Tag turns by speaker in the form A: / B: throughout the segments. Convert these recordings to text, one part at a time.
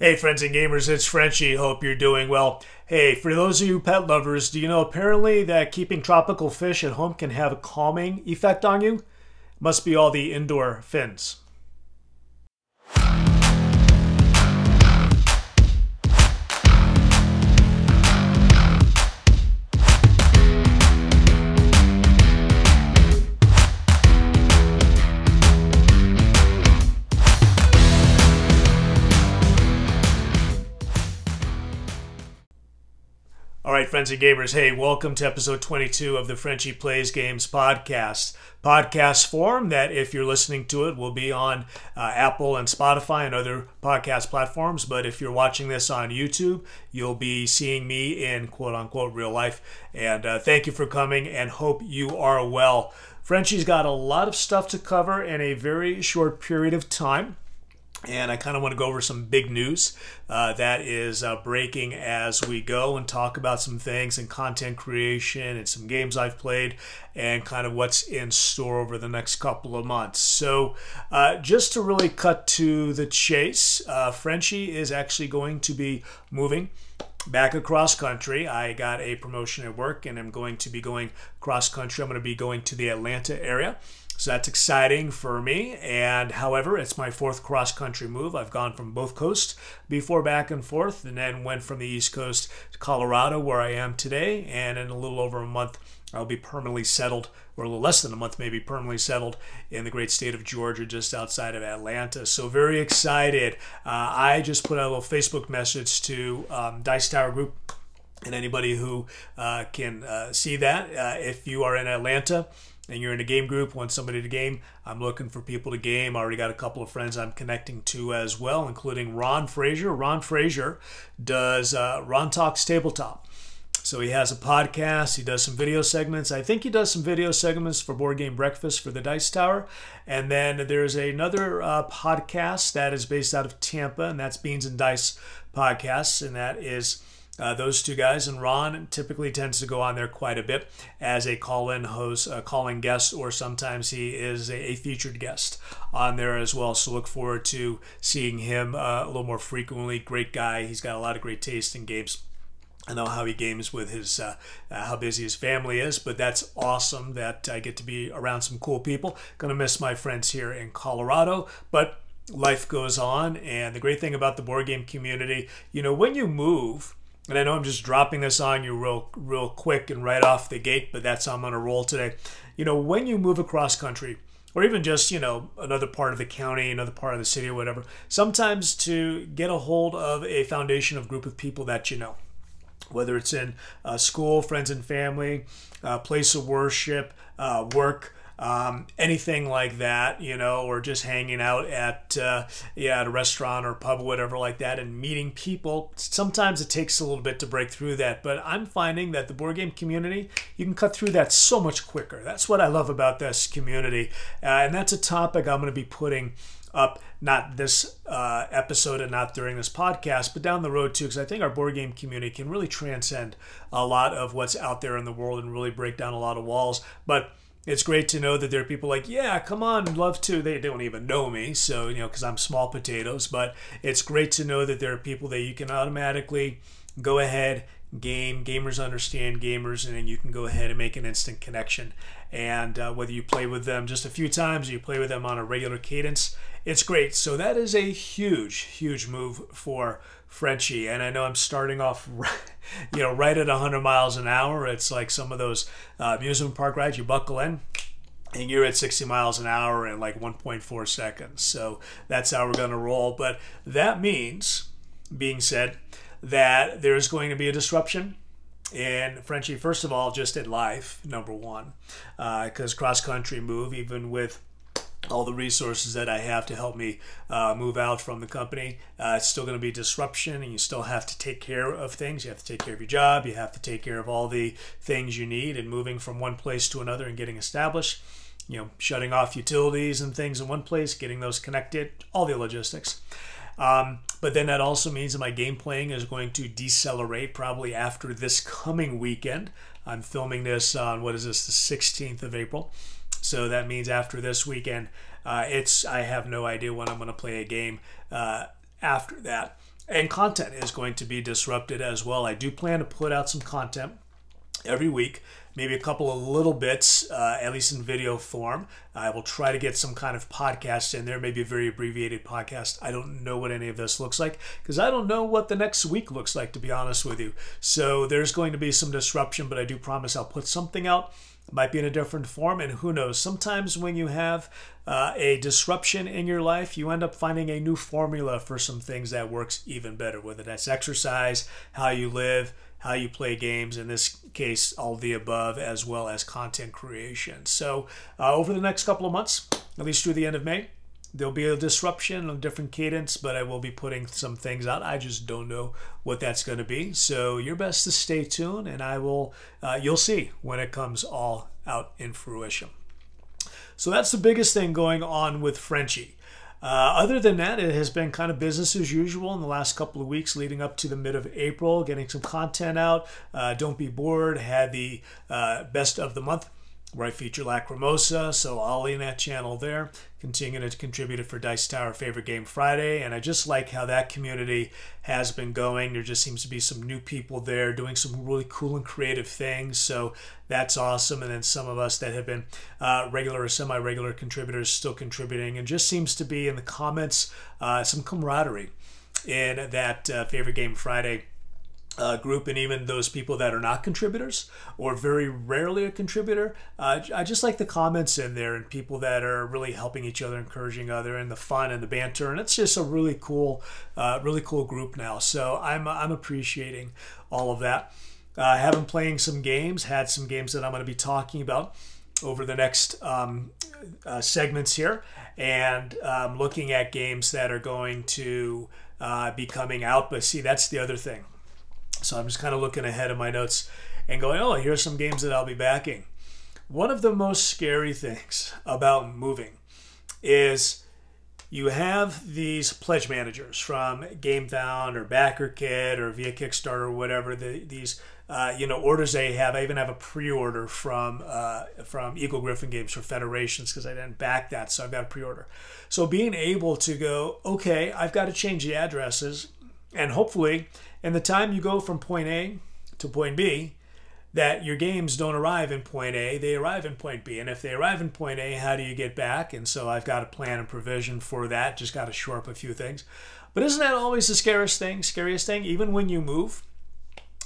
A: Hey, friends and gamers, it's Frenchy. Hope you're doing well. Hey, for those of you pet lovers, do you know apparently that keeping tropical fish at home can have a calming effect on you? Must be all the indoor fins. All right, friends and gamers, hey, welcome to episode 22 of the Frenchy Plays Games podcast. Podcast form that, if you're listening to it, will be on uh, Apple and Spotify and other podcast platforms. But if you're watching this on YouTube, you'll be seeing me in quote unquote real life. And uh, thank you for coming and hope you are well. Frenchy's got a lot of stuff to cover in a very short period of time and I kind of want to go over some big news uh, that is uh, breaking as we go and talk about some things and content creation and some games I've played and kind of what's in store over the next couple of months. So, uh, just to really cut to the chase, uh, Frenchy is actually going to be moving back across country. I got a promotion at work and I'm going to be going cross country. I'm going to be going to the Atlanta area. So that's exciting for me. And however, it's my fourth cross country move. I've gone from both coasts before back and forth, and then went from the East Coast to Colorado, where I am today. And in a little over a month, I'll be permanently settled, or a little less than a month, maybe permanently settled in the great state of Georgia, just outside of Atlanta. So very excited. Uh, I just put out a little Facebook message to um, Dice Tower Group and anybody who uh, can uh, see that. Uh, if you are in Atlanta, and you're in a game group, want somebody to game, I'm looking for people to game. I already got a couple of friends I'm connecting to as well, including Ron Frazier. Ron Frazier does uh, Ron Talks Tabletop. So he has a podcast, he does some video segments. I think he does some video segments for Board Game Breakfast for the Dice Tower. And then there's another uh, podcast that is based out of Tampa, and that's Beans and Dice Podcasts, and that is uh, those two guys and Ron typically tends to go on there quite a bit as a call-in host, a calling guest, or sometimes he is a, a, featured guest on there as well. So look forward to seeing him uh, a little more frequently. Great guy. He's got a lot of great taste in games. I know how he games with his uh, uh, how busy his family is, but that's awesome that I get to be around some cool people. Gonna miss my friends here in Colorado, but life goes on. And the great thing about the board game community, you know, when you move and I know I'm just dropping this on you real real quick and right off the gate, but that's how I'm on a roll today. You know, when you move across country, or even just you know another part of the county, another part of the city, or whatever, sometimes to get a hold of a foundation of group of people that you know, whether it's in uh, school, friends and family, uh, place of worship, uh, work um, anything like that, you know, or just hanging out at uh, yeah at a restaurant or pub whatever like that, and meeting people. Sometimes it takes a little bit to break through that, but I'm finding that the board game community you can cut through that so much quicker. That's what I love about this community, uh, and that's a topic I'm going to be putting up not this uh, episode and not during this podcast, but down the road too, because I think our board game community can really transcend a lot of what's out there in the world and really break down a lot of walls. But it's great to know that there are people like, yeah, come on, love to. They don't even know me, so, you know, because I'm small potatoes, but it's great to know that there are people that you can automatically go ahead, game, gamers understand gamers, and then you can go ahead and make an instant connection. And uh, whether you play with them just a few times or you play with them on a regular cadence, it's great. So that is a huge, huge move for Frenchy. And I know I'm starting off, you know, right at 100 miles an hour. It's like some of those uh, amusement park rides. You buckle in, and you're at 60 miles an hour in like 1.4 seconds. So that's how we're going to roll. But that means, being said, that there's going to be a disruption. And Frenchy, first of all, just in life, number one, because uh, cross country move, even with all the resources that I have to help me uh, move out from the company. Uh, it's still going to be disruption, and you still have to take care of things. You have to take care of your job. You have to take care of all the things you need, and moving from one place to another and getting established. You know, shutting off utilities and things in one place, getting those connected, all the logistics. Um, but then that also means that my game playing is going to decelerate probably after this coming weekend. I'm filming this on what is this, the 16th of April. So that means after this weekend, uh, it's I have no idea when I'm going to play a game uh, after that. and content is going to be disrupted as well. I do plan to put out some content every week, maybe a couple of little bits, uh, at least in video form. I will try to get some kind of podcast in there, maybe a very abbreviated podcast. I don't know what any of this looks like because I don't know what the next week looks like, to be honest with you. So there's going to be some disruption, but I do promise I'll put something out might be in a different form and who knows? Sometimes when you have uh, a disruption in your life you end up finding a new formula for some things that works even better whether that's exercise how you live how you play games in this case all the above as well as content creation. So uh, over the next couple of months at least through the end of may there'll be a disruption, a different cadence, but I will be putting some things out. I just don't know what that's going to be. So you're best to stay tuned, and I will. Uh, you'll see when it comes all out in fruition. So that's the biggest thing going on with Frenchy. Uh, other than that, it has been kind of business as usual in the last couple of weeks leading up to the mid of April, getting some content out. Uh, don't be bored. Had the uh, best of the month where I feature Lacrimosa, so I'll in that channel there. Continuing to contribute for Dice Tower Favorite Game Friday, and I just like how that community has been going. There just seems to be some new people there doing some really cool and creative things, so that's awesome. And then some of us that have been uh, regular or semi-regular contributors still contributing, and just seems to be in the comments uh, some camaraderie in that uh, Favorite Game Friday uh, group and even those people that are not contributors or very rarely a contributor. Uh, I just like the comments in there and people that are really helping each other, encouraging other, and the fun and the banter. And it's just a really cool, uh, really cool group now. So I'm I'm appreciating all of that. Uh, I have been playing some games. Had some games that I'm going to be talking about over the next um, uh, segments here, and um, looking at games that are going to uh, be coming out. But see, that's the other thing so I'm just kind of looking ahead of my notes and going, oh, here's some games that I'll be backing. One of the most scary things about moving is you have these pledge managers from GameFound or BackerKit or via Kickstarter or whatever. The, these uh, you know orders they have. I even have a pre-order from uh, from Eagle-Gryphon Games for Federations because I didn't back that, so I've got a pre-order. So being able to go, okay, I've got to change the addresses, and hopefully and the time you go from point A to point B, that your games don't arrive in point A, they arrive in point B. And if they arrive in point A, how do you get back? And so I've got a plan and provision for that. Just got to shore up a few things. But isn't that always the scariest thing? Scariest thing, even when you move,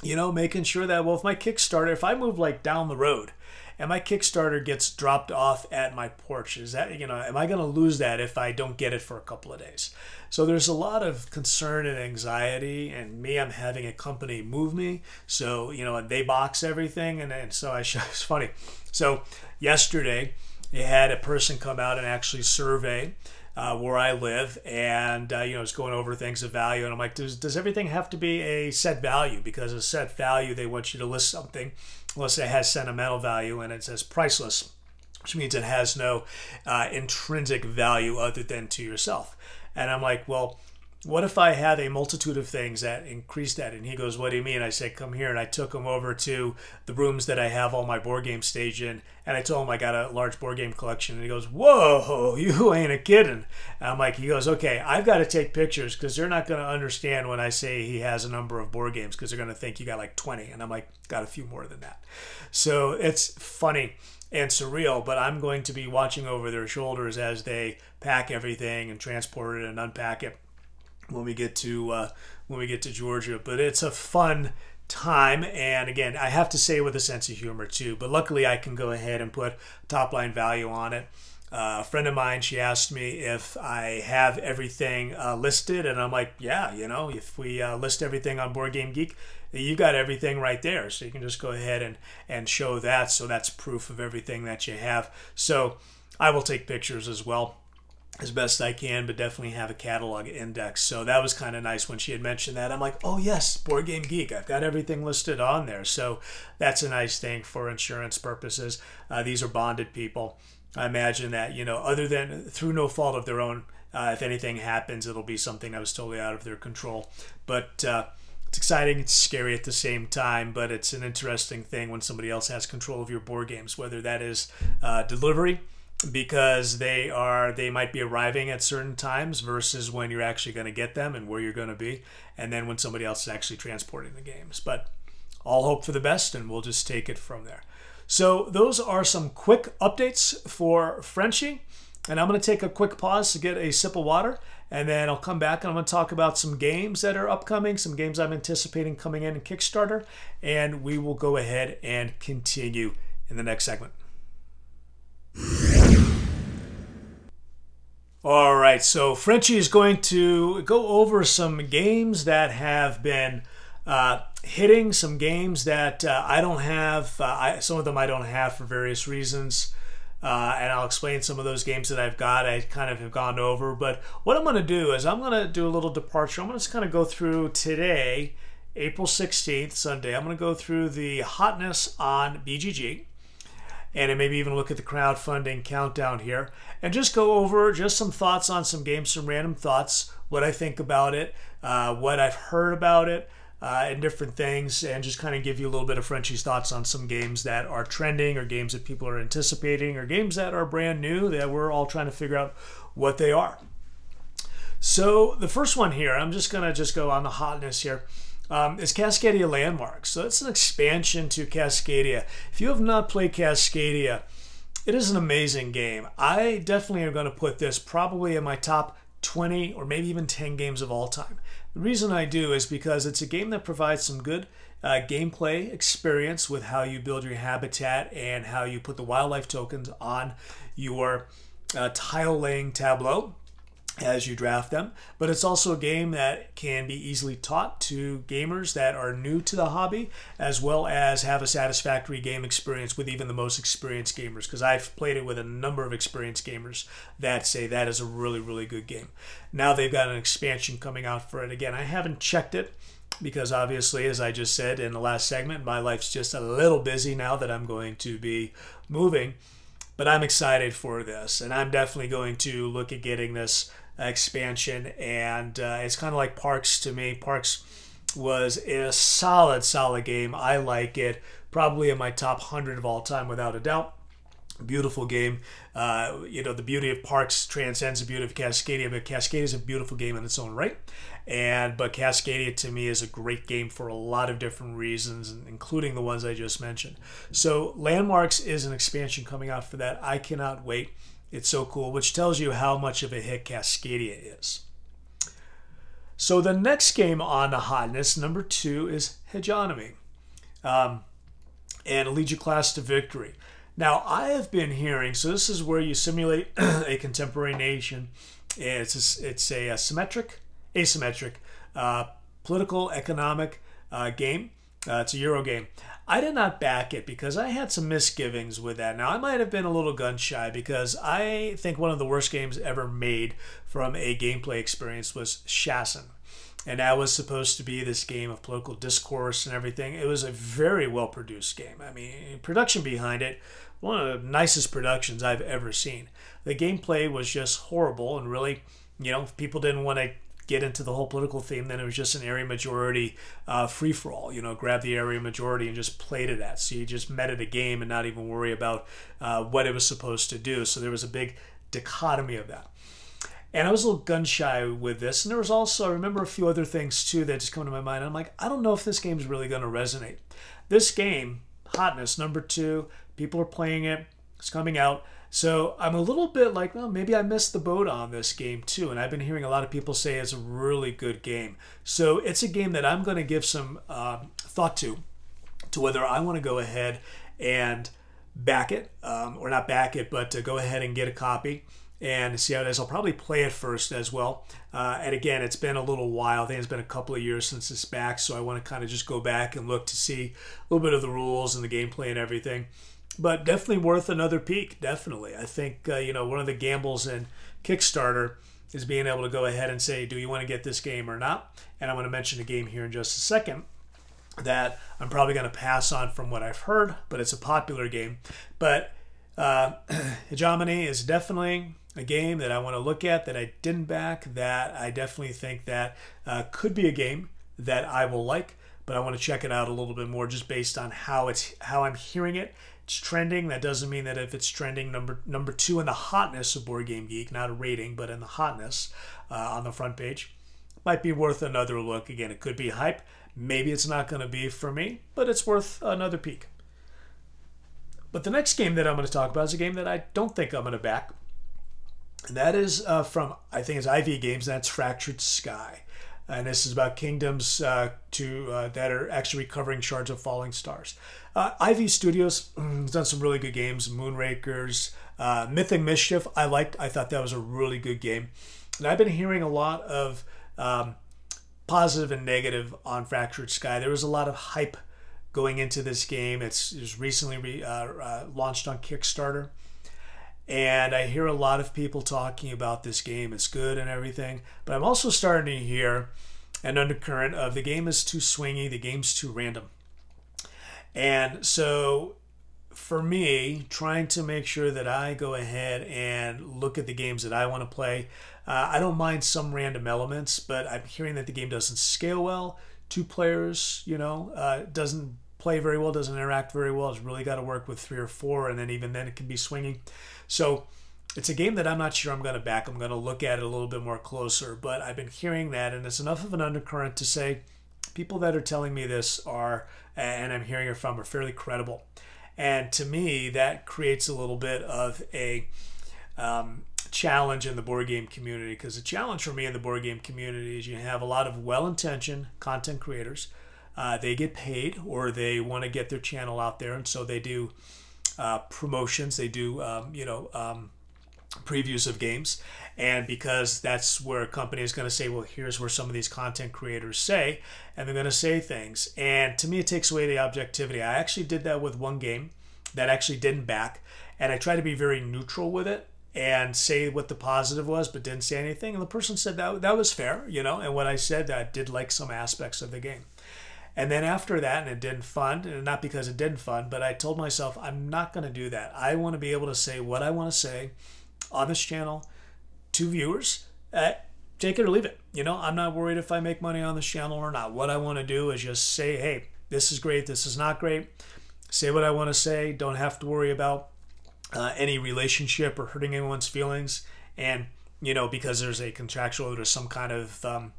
A: you know, making sure that well, if my Kickstarter, if I move like down the road, and my Kickstarter gets dropped off at my porch, is that you know, am I going to lose that if I don't get it for a couple of days? So there's a lot of concern and anxiety, and me, I'm having a company move me. So, you know, they box everything, and, and so I, it's funny. So yesterday, they had a person come out and actually survey uh, where I live, and uh, you know, it's going over things of value, and I'm like, does does everything have to be a set value? Because a set value, they want you to list something, unless it has sentimental value and it says priceless, which means it has no uh, intrinsic value other than to yourself. And I'm like, well, what if I have a multitude of things that increase that? And he goes, what do you mean? I said, come here. And I took him over to the rooms that I have all my board games staged in. And I told him I got a large board game collection. And he goes, whoa, you ain't a kidding. And I'm like, he goes, okay, I've got to take pictures because they're not going to understand when I say he has a number of board games because they're going to think you got like 20. And I'm like, got a few more than that. So it's funny and surreal, but I'm going to be watching over their shoulders as they pack everything and transport it and unpack it when we get to uh, when we get to Georgia. But it's a fun time, and again, I have to say with a sense of humor too. But luckily, I can go ahead and put top line value on it. Uh, a friend of mine, she asked me if I have everything uh, listed, and I'm like, yeah, you know, if we uh, list everything on Board Game Geek, you got everything right there. So you can just go ahead and, and show that. So that's proof of everything that you have. So I will take pictures as well as best I can, but definitely have a catalog index. So that was kind of nice when she had mentioned that. I'm like, oh, yes, Board Game Geek. I've got everything listed on there. So that's a nice thing for insurance purposes. Uh, these are bonded people. I imagine that, you know, other than through no fault of their own, uh, if anything happens, it'll be something that was totally out of their control. But, uh, it's exciting, it's scary at the same time, but it's an interesting thing when somebody else has control of your board games, whether that is uh, delivery because they are they might be arriving at certain times versus when you're actually going to get them and where you're going to be and then when somebody else is actually transporting the games but all hope for the best and we'll just take it from there so those are some quick updates for Frenchy and I'm going to take a quick pause to get a sip of water and then I'll come back and I'm going to talk about some games that are upcoming, some games I'm anticipating coming in in Kickstarter, and we will go ahead and continue in the next segment. All right, so Frenchy is going to go over some games that have been uh, hitting, some games that uh, I don't have. Uh, I, some of them I don't have for various reasons. Uh, and I'll explain some of those games that I've got. I kind of have gone over, but what I'm going to do is I'm going to do a little departure. I'm going to just kind of go through today, April 16th, Sunday. I'm going to go through the hotness on BGG, and maybe even look at the crowdfunding countdown here, and just go over just some thoughts on some games, some random thoughts, what I think about it, uh, what I've heard about it uh, and different things, and just kind of give you a little bit of Frenchy's thoughts on some games that are trending, or games that people are anticipating, or games that are brand new that we're all trying to figure out what they are. So the first one here, I'm just gonna just go on the hotness here. Um, is Cascadia Landmarks. So it's an expansion to Cascadia. If you have not played Cascadia, it is an amazing game. I definitely am going to put this probably in my top 20 or maybe even 10 games of all time. The reason I do is because it's a game that provides some good uh, gameplay experience with how you build your habitat and how you put the wildlife tokens on your uh, tile laying tableau as you draft them. But it's also a game that can be easily taught to gamers that are new to the hobby, as well as have a satisfactory game experience with even the most experienced gamers. Because I've played it with a number of experienced gamers that say that is a really, really good game. Now they've got an expansion coming out for it. Again, I haven't checked it because obviously, as I just said in the last segment, my life's just a little busy now that I'm going to be moving. But I'm excited for this, and I'm definitely going to look at getting this expansion, and uh, it's kind of like Parks to me. Parks was a solid, solid game. I like it. Probably in my top 100 of all time, without a doubt. Beautiful game. Uh, you know, the beauty of Parks transcends the beauty of Cascadia, but Cascadia is a beautiful game in its own right. And but Cascadia to me is a great game for a lot of different reasons, including the ones I just mentioned. So Landmarks is an expansion coming out for that. I cannot wait. It's so cool, which tells you how much of a hit Cascadia is. So the next game on the hotness, number two, is Hegemony, um, and lead your class to victory. Now I have been hearing, so this is where you simulate a contemporary nation. It's a, it's a, symmetric, asymmetric, uh, political, economic uh, game. Uh, it's a Euro game. I did not back it because I had some misgivings with that. Now, I might have been a little gun shy because I think one of the worst games ever made from a gameplay experience was SHASN. And that was supposed to be this game of political discourse and everything. It was a very well produced game. I mean, production behind it, one of the nicest productions I've ever seen. The gameplay was just horrible and really, you know, people didn't want to get into the whole political theme, then it was just an area majority uh, free for all. You know, grab the area majority and just play to that. So you just met at a game and not even worry about uh, what it was supposed to do. So there was a big dichotomy of that. And I was a little gun shy with this. And there was also, I remember a few other things too that just come to my mind. I'm like, I don't know if this game is really going to resonate. This game, Hotness, number two, people are playing it, it's coming out. So I'm a little bit like, well, maybe I missed the boat on this game too. And I've been hearing a lot of people say it's a really good game. So it's a game that I'm going to give some uh, thought to, to whether I want to go ahead and back it, um, or not back it, but to go ahead and get a copy and see how it is. I'll probably play it first as well. Uh, and again, it's been a little while. I think it's been a couple of years since it's back, so I want to kind of just go back and look to see a little bit of the rules and the gameplay and everything but definitely worth another peek. Definitely, I think uh, you know one of the gambles in Kickstarter is being able to go ahead and say, do you want to get this game or not? And I'm going to mention a game here in just a second that I'm probably going to pass on from what I've heard, but it's a popular game. But uh, Hegemony is definitely a game that I want to look at that I didn't back. That I definitely think that uh, could be a game that I will like, but I want to check it out a little bit more just based on how it's how I'm hearing it it's trending. That doesn't mean that if it's trending number number two in the hotness of Board Game Geek, not a rating, but in the hotness uh, on the front page, might be worth another look. Again, it could be hype. Maybe it's not going to be for me, but it's worth another peek. But the next game that I'm going to talk about is a game that I don't think I'm going to back. And that is uh, from, I think it's IV Games, and that's Fractured Sky. And this is about kingdoms uh, to uh, that are actually recovering shards of falling stars. Uh, IV Studios has done some really good games. Moonrakers, uh, Myth and Mischief. I liked. I thought that was a really good game. And I've been hearing a lot of um, positive and negative on Fractured Sky. There was a lot of hype going into this game. It's it was recently re, uh, uh, launched on Kickstarter, and I hear a lot of people talking about this game. It's good and everything, but I'm also starting to hear an undercurrent of the game is too swingy, the game's too random, and so. For me, trying to make sure that I go ahead and look at the games that I want to play, uh, I don't mind some random elements, but I'm hearing that the game doesn't scale well two players, you know, uh, doesn't play very well, doesn't interact very well. It's really got to work with three or four, and then even then it can be swinging. So it's a game that I'm not sure I'm going to back. I'm going to look at it a little bit more closer, but I've been hearing that, and it's enough of an undercurrent to say people that are telling me this are, and I'm hearing it from, are fairly credible. And to me, that creates a little bit of a um, challenge in the board game community because the challenge for me in the board game community is you have a lot of well-intentioned content creators uh, they get paid or they want to get their channel out there and so they do uh, promotions they do um, you know um, previews of games and because that's where a company is going to say well here's where some of these content creators say and they're going to say things and to me it takes away the objectivity i actually did that with one game that actually didn't back and i try to be very neutral with it and say what the positive was, but didn't say anything. And the person said that that was fair, you know. And what I said, I did like some aspects of the game. And then after that, and it didn't fund, and not because it didn't fund, but I told myself I'm not going to do that. I want to be able to say what I want to say on this channel to viewers. Uh, take it or leave it. You know, I'm not worried if I make money on this channel or not. What I want to do is just say, hey, this is great, this is not great. Say what I want to say. Don't have to worry about uh, any relationship or hurting anyone's feelings, and you know because there's a contractual, there's some kind of um,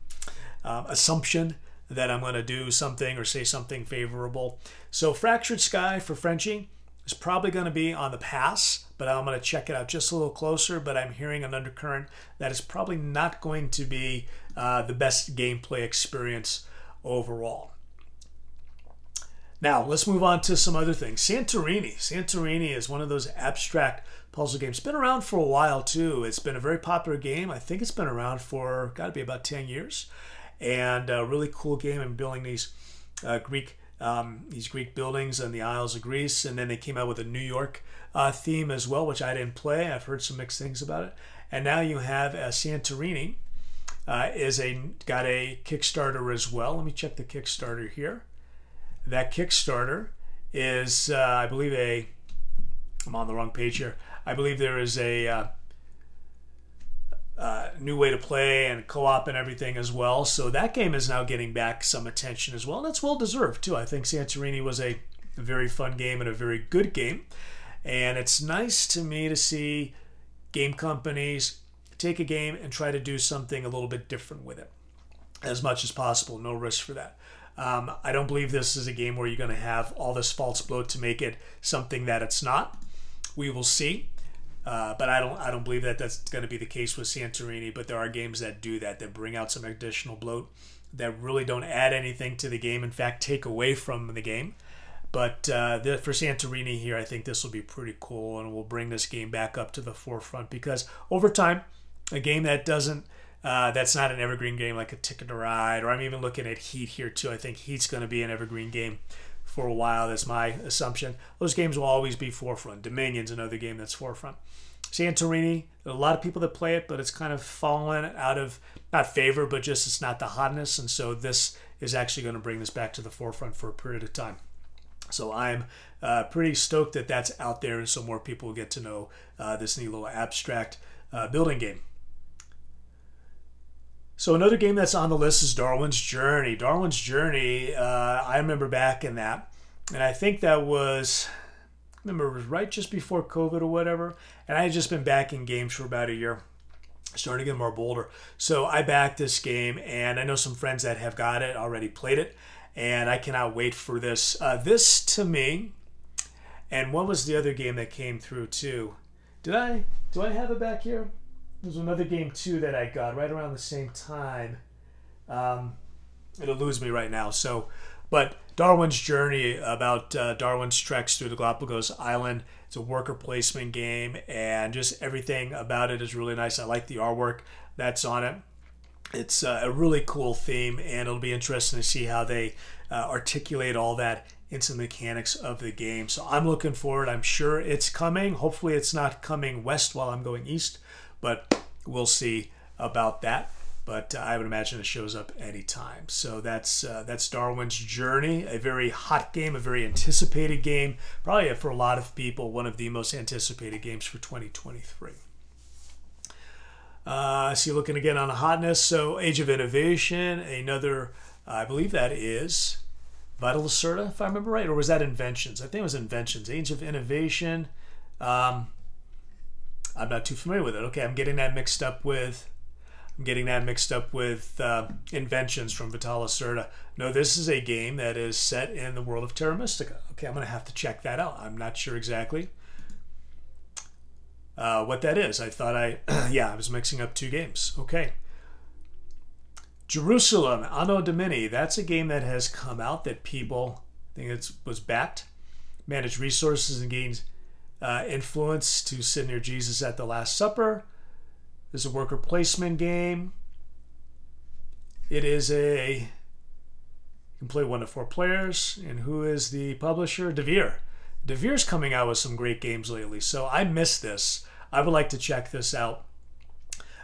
A: uh, assumption that I'm going to do something or say something favorable. So fractured sky for Frenchy is probably going to be on the pass, but I'm going to check it out just a little closer. But I'm hearing an undercurrent that is probably not going to be uh, the best gameplay experience overall. Now, let's move on to some other things. Santorini. Santorini is one of those abstract puzzle games. It's been around for a while, too. It's been a very popular game. I think it's been around for, got to be about 10 years. And a really cool game in building these uh, Greek um, these Greek buildings in the Isles of Greece. And then they came out with a New York uh, theme as well, which I didn't play. I've heard some mixed things about it. And now you have uh, Santorini uh, is a got a Kickstarter as well. Let me check the Kickstarter here that Kickstarter is, uh, I believe, a. I'm on the wrong page here. I believe there is a uh, new way to play and co-op and everything as well. So that game is now getting back some attention as well, and it's well deserved too. I think Santorini was a very fun game and a very good game, and it's nice to me to see game companies take a game and try to do something a little bit different with it as much as possible. No risk for that. Um, I don't believe this is a game where you're going to have all this false bloat to make it something that it's not. We will see. Uh, but I don't I don't believe that that's going to be the case with Santorini. But there are games that do that that bring out some additional bloat that really don't add anything to the game. In fact, take away from the game. But uh, the, for Santorini here, I think this will be pretty cool and we'll bring this game back up to the forefront because over time, a game that doesn't uh, that's not an evergreen game like a Ticket to Ride, or I'm even looking at Heat here too. I think Heat's going to be an evergreen game for a while. That's my assumption. Those games will always be forefront. Dominion's another game that's forefront. Santorini, a lot of people that play it, but it's kind of fallen out of not favor, but just it's not the hotness. And so this is actually going to bring this back to the forefront for a period of time. So I'm uh, pretty stoked that that's out there, and so more people will get to know uh, this neat little abstract uh, building game. So another game that's on the list is Darwin's Journey. Darwin's Journey, uh, I remember back in that, and I think that was I remember it was right just before COVID or whatever, and I had just been back in games for about a year, starting to get more bolder. So I backed this game, and I know some friends that have got it already played it, and I cannot wait for this. Uh, this to me, and what was the other game that came through too? Did I do I have it back here? There's another game too that I got right around the same time. Um, it'll lose me right now. So, but Darwin's Journey about uh, Darwin's treks through the Galapagos Island. It's a worker placement game, and just everything about it is really nice. I like the artwork that's on it. It's uh, a really cool theme, and it'll be interesting to see how they uh, articulate all that into the mechanics of the game. So I'm looking forward. I'm sure it's coming. Hopefully, it's not coming west while I'm going east, but we'll see about that but uh, I would imagine it shows up anytime. So that's uh, that's Darwin's Journey, a very hot game, a very anticipated game, probably for a lot of people one of the most anticipated games for 2023. Uh, so looking again on the hotness. So Age of Innovation, another, I believe that is Vital Lacerda, if I remember right, or was that Inventions? I think it was Inventions. Age of Innovation. Um, I'm not too familiar with it. Okay, I'm getting that mixed up with I'm getting that mixed up with uh, Inventions from Vital Lacerda. No, this is a game that is set in the world of Terra Mystica. Okay, I'm going to have to check that out. I'm not sure exactly uh, what that is. I thought I, yeah, I was mixing up two games. Okay. Jerusalem, Anno Domini. That's a game that has come out that people I think it was backed, manage resources and gain uh, influence to sit near Jesus at the Last Supper. Is a worker placement game. It is a you can play one to four players. And who is the publisher? Devir. Devir's coming out with some great games lately, so I missed this. I would like to check this out,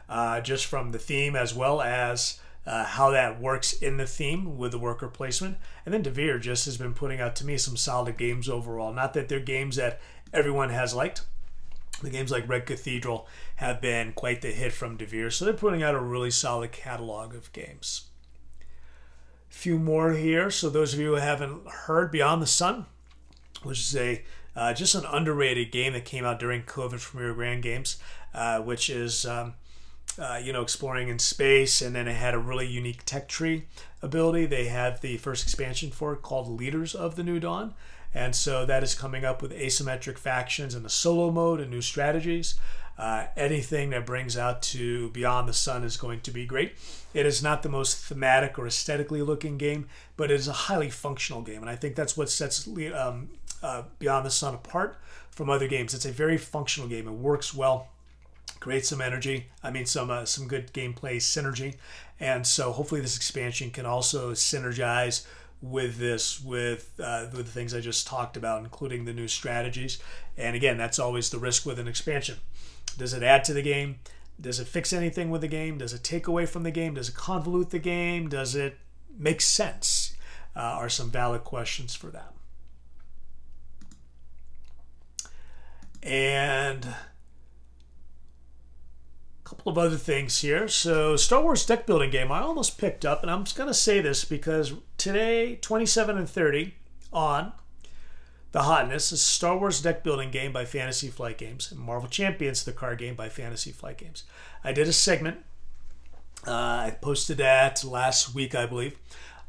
A: uh, just from the theme as well as uh, how that works in the theme with the worker placement. And then Devir just has been putting out to me some solid games overall. Not that they're games that everyone has liked, the games like Red Cathedral have been quite the hit from Devir, so they're putting out a really solid catalog of games. A few more here. So those of you who haven't heard, Beyond the Sun, which is a uh, just an underrated game that came out during COVID from Rio Grande Games, uh, which is um, uh, you know exploring in space, and then it had a really unique tech tree ability. They have the first expansion for it called Leaders of the New Dawn. And so that is coming up with asymmetric factions in the solo mode and new strategies. Uh, anything that brings out to Beyond the Sun is going to be great. It is not the most thematic or aesthetically looking game, but it is a highly functional game. And I think that's what sets um, uh, Beyond the Sun apart from other games. It's a very functional game. It works well creates some energy. I mean, some uh, some good gameplay synergy, and so hopefully this expansion can also synergize with this with uh, with the things I just talked about, including the new strategies. And again, that's always the risk with an expansion. Does it add to the game? Does it fix anything with the game? Does it take away from the game? Does it convolute the game? Does it make sense? Uh, are some valid questions for that. And couple of other things here. So, Star Wars deck building game, I almost picked up, and I'm just going to say this because today, 27 and 30 on the hotness is Star Wars deck building game by Fantasy Flight Games and Marvel Champions, the card game by Fantasy Flight Games. I did a segment. Uh, I posted that last week, I believe,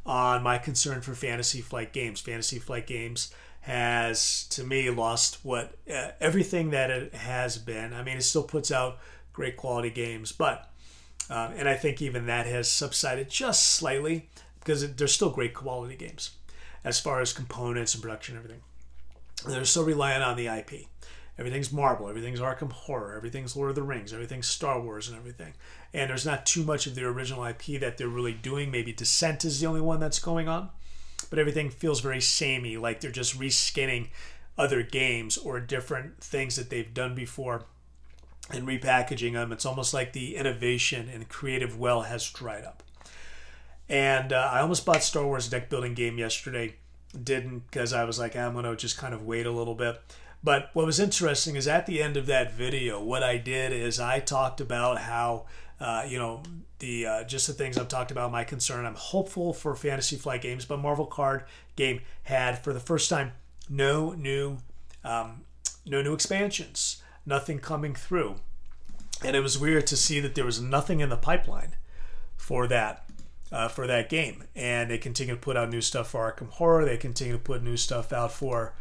A: on my concern for Fantasy Flight Games. Fantasy Flight Games has, to me, lost what uh, everything that it has been. I mean, it still puts out great quality games. But um, and I think even that has subsided just slightly because they're still great quality games as far as components and production and everything. They're still reliant on the IP. Everything's Marvel, everything's Arkham Horror, everything's Lord of the Rings, everything's Star Wars and everything. And there's not too much of the original IP that they're really doing. Maybe Descent is the only one that's going on. But everything feels very samey, like they're just reskinning other games or different things that they've done before and repackaging them. It's almost like the innovation and creative well has dried up. And uh, I almost bought Star Wars deck building game yesterday. Didn't because I was like, I'm to just kind of wait a little bit. But what was interesting is at the end of that video, what I did is I talked about how, uh, you know, the uh, just the things I've talked about, my concern. I'm hopeful for Fantasy Flight games, but Marvel Card Game had for the first time no new Um, no new expansions, nothing coming through. And it was weird to see that there was nothing in the pipeline for that. Uh, for that game, and they continue to put out new stuff for Arkham Horror. They continue to put new stuff out for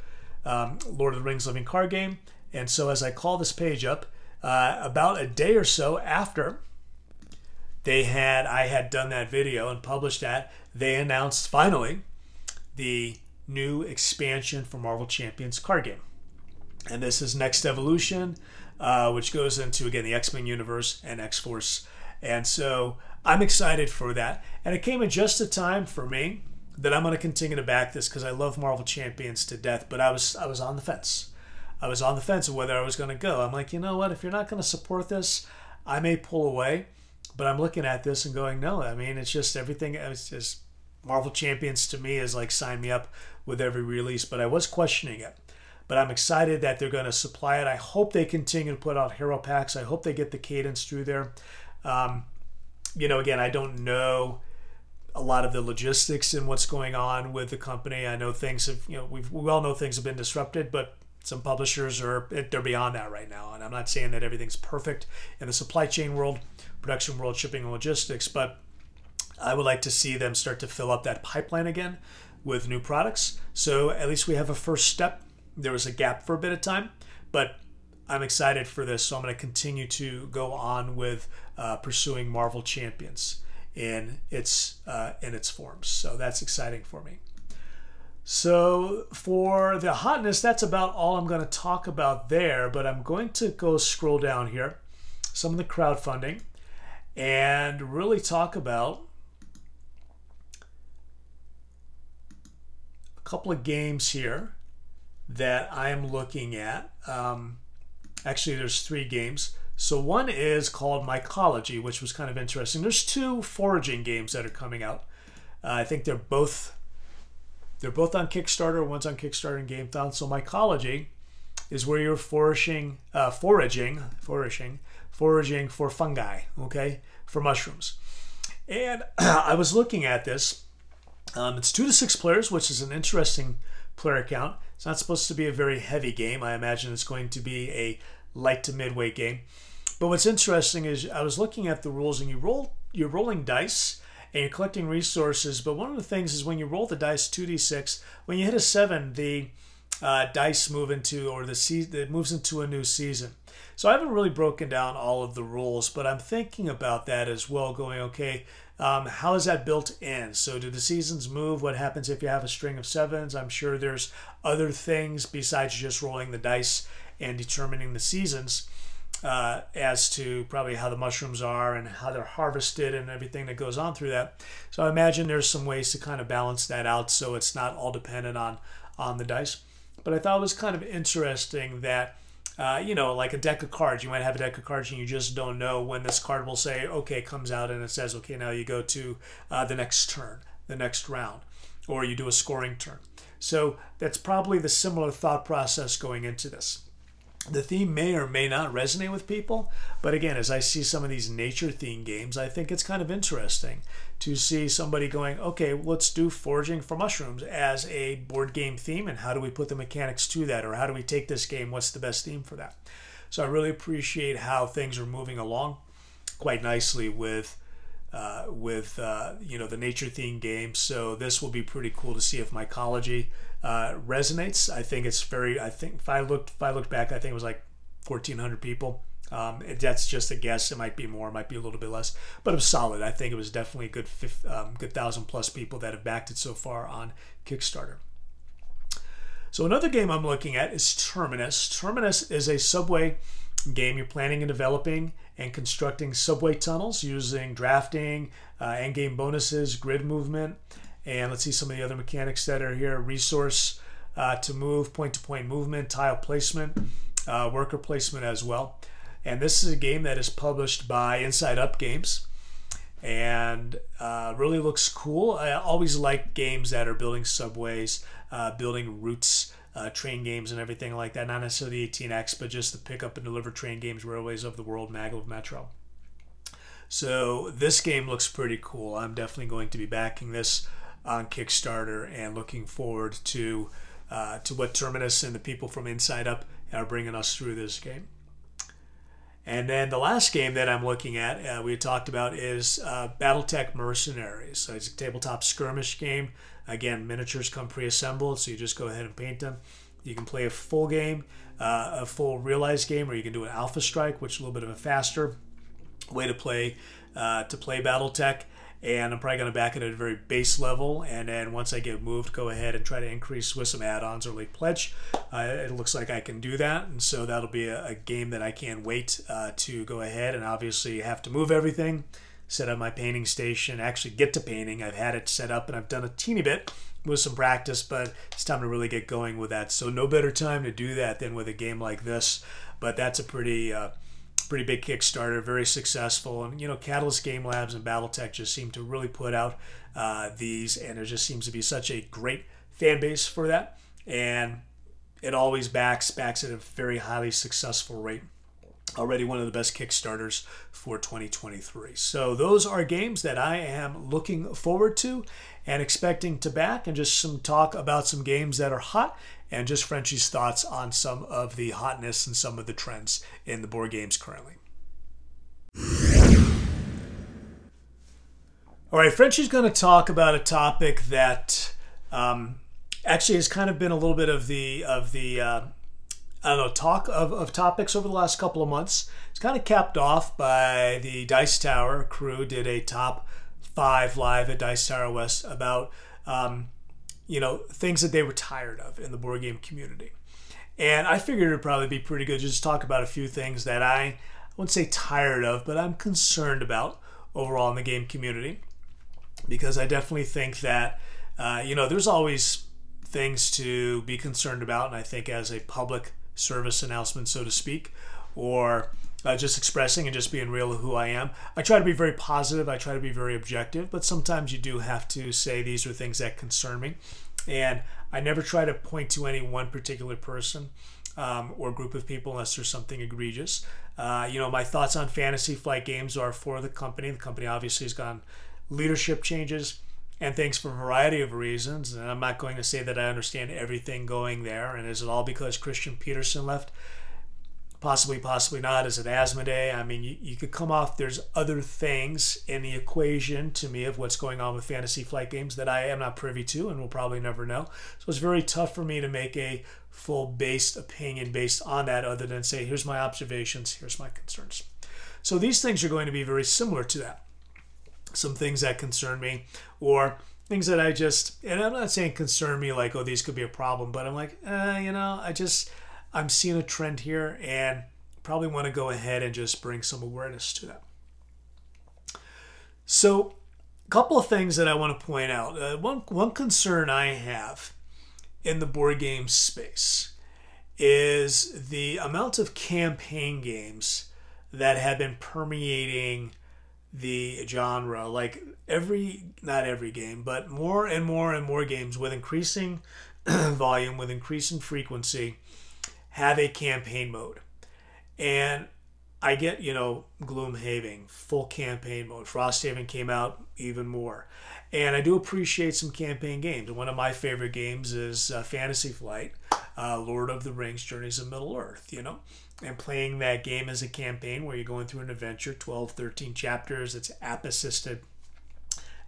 A: um, Lord of the Rings Living Card Game. And so, as I call this page up, uh, about a day or so after they had I had done that video and published that, they announced finally the new expansion for Marvel Champions card game. And this is Next Evolution, uh, which goes into again the X Men universe and X Force. And so I'm excited for that. And it came in just the time for me that I'm going to continue to back this because I love Marvel Champions to death. But I was I was on the fence. I was on the fence of whether I was going to go. I'm like, you know what? If you're not going to support this, I may pull away. But I'm looking at this and going, no, I mean, it's just everything. It's just Marvel Champions to me is like sign me up with every release. But I was questioning it. But I'm excited that they're going to supply it. I hope they continue to put out hero packs. I hope they get the cadence through there. Um, you know, again, I don't know a lot of the logistics and what's going on with the company. I know things have, you know, we we all know things have been disrupted, but some publishers are they're beyond that right now. And I'm not saying that everything's perfect in the supply chain world production world, shipping and logistics. But I would like to see them start to fill up that pipeline again with new products. So at least we have a first step. There was a gap for a bit of time, but I'm excited for this. So I'm going to continue to go on with uh, pursuing Marvel Champions in its uh, in its forms. So that's exciting for me. So for the hotness, that's about all I'm going to talk about there. But I'm going to go scroll down here, some of the crowdfunding and really talk about a couple of games here that I am looking at. Um, actually, there's three games. So one is called Mycology, which was kind of interesting. There's two foraging games that are coming out. Uh, I think they're both they're both on Kickstarter. One's on Kickstarter and GameFound. So Mycology is where you're foraging, uh, foraging, foraging foraging for fungi, okay, for mushrooms. And I was looking at this. Um, it's two to six players, which is an interesting player count. It's not supposed to be a very heavy game. I imagine it's going to be a light to midweight game. But what's interesting is I was looking at the rules, and you roll you're rolling dice and you're collecting resources. But one of the things is when you roll the dice, two d six, when you hit a seven, the uh, dice move into or the season it moves into a new season. So I haven't really broken down all of the rules, but I'm thinking about that as well, going, okay, um, how is that built in? So do the seasons move? What happens if you have a string of sevens? I'm sure there's other things besides just rolling the dice and determining the seasons. Uh, as to probably how the mushrooms are and how they're harvested and everything that goes on through that. So I imagine there's some ways to kind of balance that out so it's not all dependent on on the dice. But I thought it was kind of interesting that uh, you know, like a deck of cards. You might have a deck of cards and you just don't know when this card will say, okay, comes out and it says, okay, now you go to uh, the next turn, the next round, or you do a scoring turn. So that's probably the similar thought process going into this the theme may or may not resonate with people. But again, as I see some of these nature themed games, I think it's kind of interesting to see somebody going, okay, let's do foraging for mushrooms as a board game theme, and how do we put the mechanics to that, or how do we take this game? What's the best theme for that? So I really appreciate how things are moving along quite nicely with. Uh, with uh, you know the nature theme games, so this will be pretty cool to see if mycology uh, resonates. I think it's very. I think if I looked if I looked back, I think it was like 1,400 people. Um, that's just a guess. It might be more, it might be a little bit less, but it was solid. I think it was definitely a good, um, good thousand plus people that have backed it so far on Kickstarter. So another game I'm looking at is Terminus. Terminus is a subway game you're planning and developing and constructing subway tunnels using drafting, uh, end game bonuses, grid movement, and let's see some of the other mechanics that are here. Resource uh, to move, point-to-point movement, tile placement, uh, worker placement as well. And this is a game that is published by Inside Up Games and uh, really looks cool. I always like games that are building subways, uh, building routes, uh, train games, and everything like that. Not necessarily 18X, but just the pick up and deliver train games, Railways of the World, Maglev Metro. So this game looks pretty cool. I'm definitely going to be backing this on Kickstarter and looking forward to uh, to what Terminus and the people from Inside Up are bringing us through this game. And then the last game that I'm looking at, uh, we talked about, is uh, Battletech Mercenaries. So it's a tabletop skirmish game. Again, miniatures come pre-assembled, so you just go ahead and paint them. You can play a full game, uh, a full realized game, or you can do an Alpha Strike, which is a little bit of a faster way to play uh, to play BattleTech and I'm probably going to back it at a very base level. And then once I get moved, go ahead and try to increase with some add-ons or late pledge. Uh, it looks like I can do that, and so that'll be a, a game that I can't wait uh, to go ahead and obviously have to move everything, set up my painting station, actually get to painting. I've had it set up and I've done a teeny bit with some practice, but it's time to really get going with that. So no better time to do that than with a game like this. But that's a pretty uh, pretty big Kickstarter, very successful. And, you know, Catalyst Game Labs and Battletech just seem to really put out uh, these, and there just seems to be such a great fan base for that. And it always backs, backs at a very highly successful rate. Already one of the best Kickstarters for 2023. So, those are games that I am looking forward to and expecting to back, and just some talk about some games that are hot and just Frenchy's thoughts on some of the hotness and some of the trends in the board games currently. All right, Frenchy's going to talk about a topic that um, actually has kind of been a little bit of the of the uh, I don't know talk of, of topics over the last couple of months. It's kind of capped off by the Dice Tower crew did a top five live at Dice Tower West about um, you know, things that they were tired of in the board game community. And I figured it'd probably be pretty good just talk about a few things that I, I wouldn't say tired of, but I'm concerned about overall in the game community. Because I definitely think that, uh, you know, there's always things to be concerned about. And I think as a public service announcement, so to speak, or uh, just expressing and just being real who I am. I try to be very positive. I try to be very objective, but sometimes you do have to say these are things that concern me. And I never try to point to any one particular person um, or group of people unless there's something egregious. Uh, you know, my thoughts on fantasy flight games are for the company. The company obviously has gone leadership changes and things for a variety of reasons. And I'm not going to say that I understand everything going there. And is it all because Christian Petersen left? Possibly, possibly not. Is it Asmodee? I mean, you, you could come off, there's other things in the equation to me of what's going on with fantasy flight games that I am not privy to and will probably never know. So it's very tough for me to make a full based opinion based on that other than say, here's my observations, here's my concerns. So these things are going to be very similar to that. Some things that concern me, or things that I just, and I'm not saying concern me like, oh, these could be a problem, but I'm like, eh, you know, I just, I'm seeing a trend here and probably want to go ahead and just bring some awareness to that. So, a couple of things that I want to point out. Uh, one, one concern I have in the board game space is the amount of campaign games that have been permeating the genre. Like every, not every game, but more and more and more games with increasing volume, with increasing frequency, have a campaign mode. And I get, you know, Gloomhaven, full campaign mode. Frosthaven came out even more. And I do appreciate some campaign games. One of my favorite games is uh, Fantasy Flight, uh, Lord of the Rings, Journeys of Middle Earth, you know? And playing that game as a campaign where you're going through an adventure, 12, 13 chapters, it's app assisted.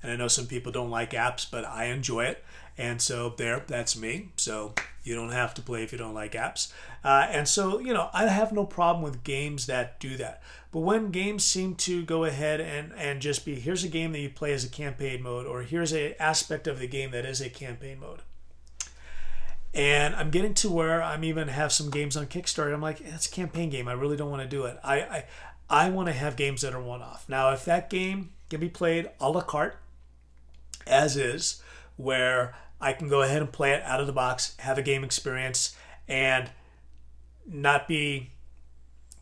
A: And I know some people don't like apps, but I enjoy it. And so there, that's me. So you don't have to play if you don't like apps. Uh, and so, you know, I have no problem with games that do that. But when games seem to go ahead and, and just be here's a game that you play as a campaign mode, or here's an aspect of the game that is a campaign mode. And I'm getting to where I'm even have some games on Kickstarter. I'm like, it's a campaign game. I really don't want to do it. I I, I want to have games that are one off. Now, if that game can be played a la carte, as is, where I can go ahead and play it out of the box, have a game experience, and not be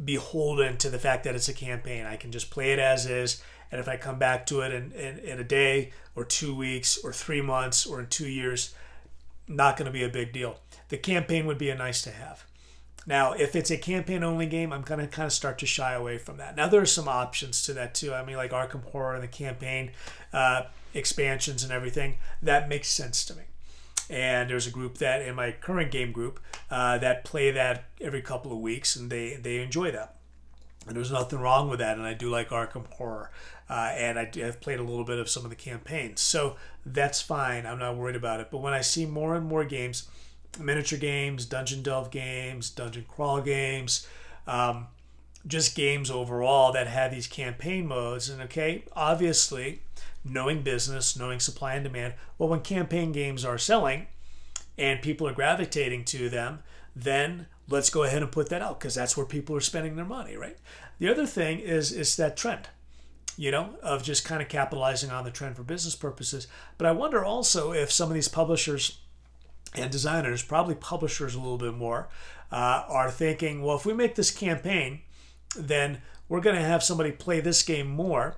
A: beholden to the fact that it's a campaign. I can just play it as is. And if I come back to it in, in, in a day or two weeks or three months or in two years, not going to be a big deal. The campaign would be a nice to have. Now, if it's a campaign only game, I'm going to kind of start to shy away from that. Now, there are some options to that too. I mean, like Arkham Horror and the campaign uh, expansions and everything. That makes sense to me. and there's a group that in my current game group uh, that play that every couple of weeks, and they they enjoy that. And there's nothing wrong with that, and I do like Arkham Horror, uh, and I have played a little bit of some of the campaigns, so that's fine. I'm not worried about it. But when I see more and more games, miniature games, dungeon delve games, dungeon crawl games, um, just games overall that have these campaign modes, and okay, obviously knowing business, knowing supply and demand. Well, when campaign games are selling and people are gravitating to them, then let's go ahead and put that out because that's where people are spending their money, right? The other thing is is that trend, you know, of just kind of capitalizing on the trend for business purposes. But I wonder also if some of these publishers and designers, probably publishers a little bit more, uh, are thinking, well, if we make this campaign, then we're going to have somebody play this game more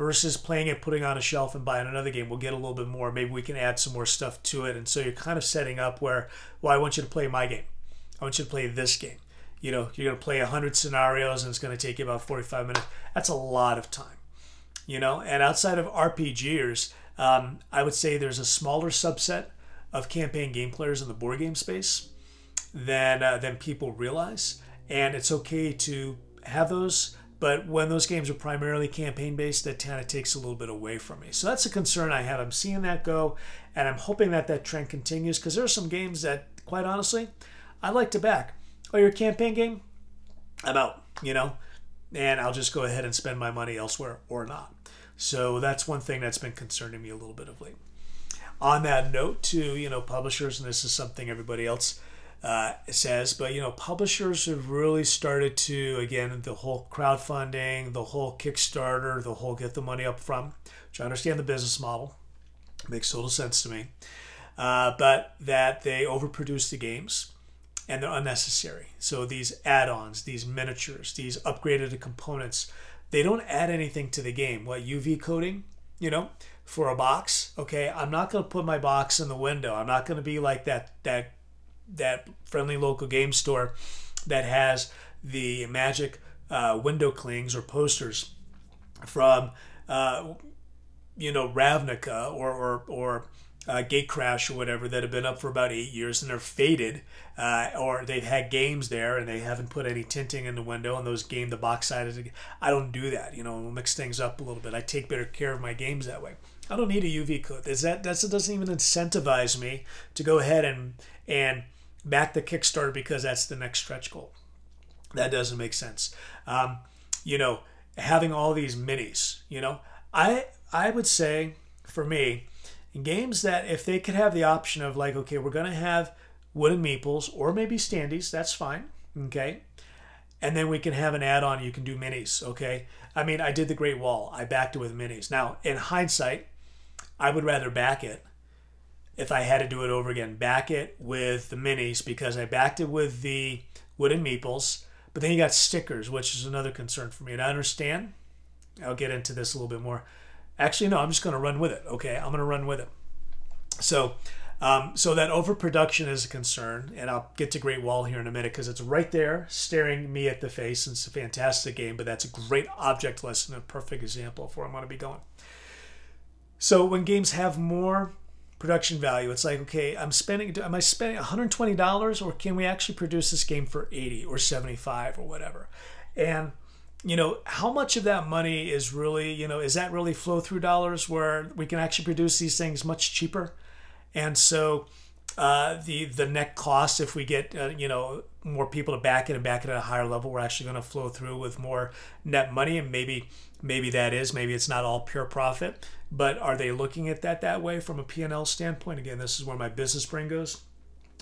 A: versus playing it, putting on a shelf and buying another game. We'll get a little bit more. Maybe we can add some more stuff to it. And so you're kind of setting up where, well, I want you to play my game. I want you to play this game. You know, you're going to play 100 scenarios and it's going to take you about 45 minutes. That's a lot of time. You know, and outside of RPGers, um, I would say there's a smaller subset of campaign game players in the board game space than uh, than people realize, and it's okay to have those but when those games are primarily campaign based, that kind of takes a little bit away from me. So that's a concern I have. I'm seeing that go, and I'm hoping that that trend continues because there are some games that, quite honestly, I like to back. Oh, your campaign game? I'm out, you know, and I'll just go ahead and spend my money elsewhere or not. So that's one thing that's been concerning me a little bit of late. On that note, too, you know, publishers, and this is something everybody else uh, says. But you know, publishers have really started to again the whole crowdfunding, the whole Kickstarter, the whole get the money up front. Which I understand the business model makes total sense to me, uh, but that they overproduce the games and they're unnecessary. So these add-ons, these miniatures, these upgraded components, they don't add anything to the game. What UV coating, you know, for a box. Okay, I'm not going to put my box in the window. I'm not going to be like that that that friendly local game store that has the magic uh, window clings or posters from uh, you know Ravnica or or, or uh, Gatecrash or whatever that have been up for about eight years and they're faded, uh, or they've had games there and they haven't put any tinting in the window and those game the box side. I don't do that. You know, we'll mix things up a little bit. I take better care of my games that way. I don't need a UV coat. Is that that doesn't even incentivize me to go ahead and and back the Kickstarter because that's the next stretch goal. That doesn't make sense. Um, you know, having all these minis. You know, I I would say for me, games that if they could have the option of like, okay, we're gonna have wooden meeples or maybe standees, that's fine. Okay. And then we can have an add-on. You can do minis. Okay. I mean, I did the Great Wall. I backed it with minis. Now, in hindsight, I would rather back it if I had to do it over again. Back it with the minis because I backed it with the wooden meeples, but then you got stickers, which is another concern for me. And I understand. I'll get into this a little bit more. Actually, no, I'm just going to run with it. Okay, I'm going to run with it. So, um, so that overproduction is a concern, and I'll get to Great Wall here in a minute because it's right there, staring me at the face. And it's a fantastic game, but that's a great object lesson, a perfect example of where I'm going to be going. So when games have more production value. It's like, okay, I'm spending, am I spending $120 or can we actually produce this game for 80 or 75 or whatever? And, you know, how much of that money is really, you know, is that really flow through dollars where we can actually produce these things much cheaper? And so, uh, the the net cost if we get uh, you know more people to back it and back it at a higher level we're actually going to flow through with more net money and maybe maybe that is maybe it's not all pure profit but are they looking at that that way from a p&l standpoint? Again this is where my business brain goes.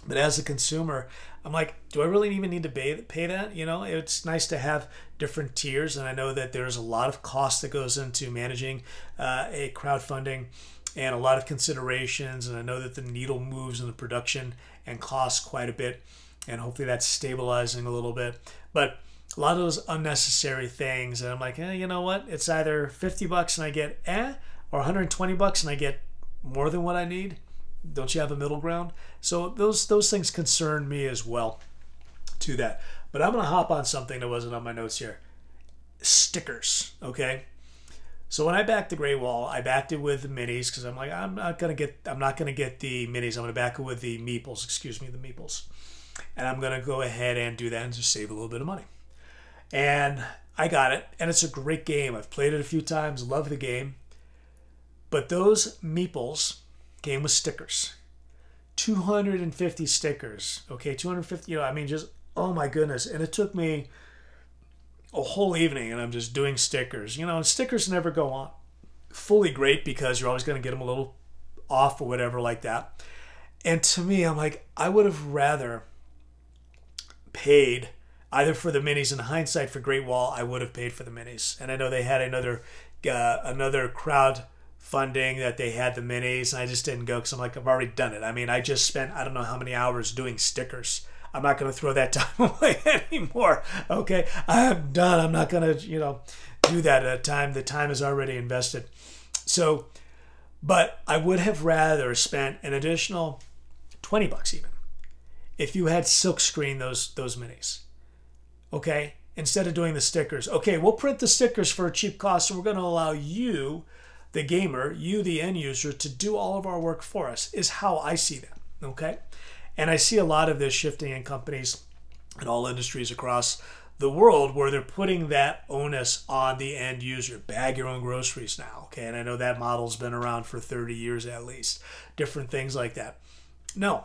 A: But as a consumer i'm like do i really even need to pay, pay that? You know it's nice to have different tiers and i know that there's a lot of cost that goes into managing uh, a crowdfunding and a lot of considerations and i know that the needle moves in the production and costs quite a bit and hopefully that's stabilizing a little bit. But a lot of those unnecessary things and i'm like eh, you know what? It's either 50 bucks and i get eh or 120 bucks and I get more than what I need? Don't you have a middle ground? So those those things concern me as well to that. But I'm going to hop on something that wasn't on my notes here. Stickers, okay? So when I backed the Great Wall, I backed it with the minis because I'm like, I'm not gonna get, I'm not gonna get the minis. I'm gonna back it with the meeples. Excuse me, the meeples, and I'm gonna go ahead and do that and just save a little bit of money. And I got it, and it's a great game. I've played it a few times, love the game. But those meeples came with stickers. 250 stickers. Okay, 250, you know, I mean, just, oh my goodness. And it took me a whole evening and I'm just doing stickers. You know, stickers never go on fully great because you're always going to get them a little off or whatever like that. And to me, I'm like, I would have rather paid either for the minis in hindsight for Great Wall, I would have paid for the minis. And I know they had another uh, another crowd funding that they had the minis and I just didn't go because I'm like I've already done it. I mean I just spent I don't know how many hours doing stickers. I'm not going to throw that time away anymore. Okay, I'm done. I'm not going to you know do that at a time. The time is already invested. So, but I would have rather spent an additional twenty bucks even if you had silk screen those those minis okay? Instead of doing the stickers. Okay, we'll print the stickers for a cheap cost and we're going to allow you, the gamer, you, the end user, to do all of our work for us, is how I see that, okay? And I see a lot of this shifting in companies in all industries across the world where they're putting that onus on the end user. Bag your own groceries now, okay? And I know that model's been around for 30 years at least. Different things like that. No,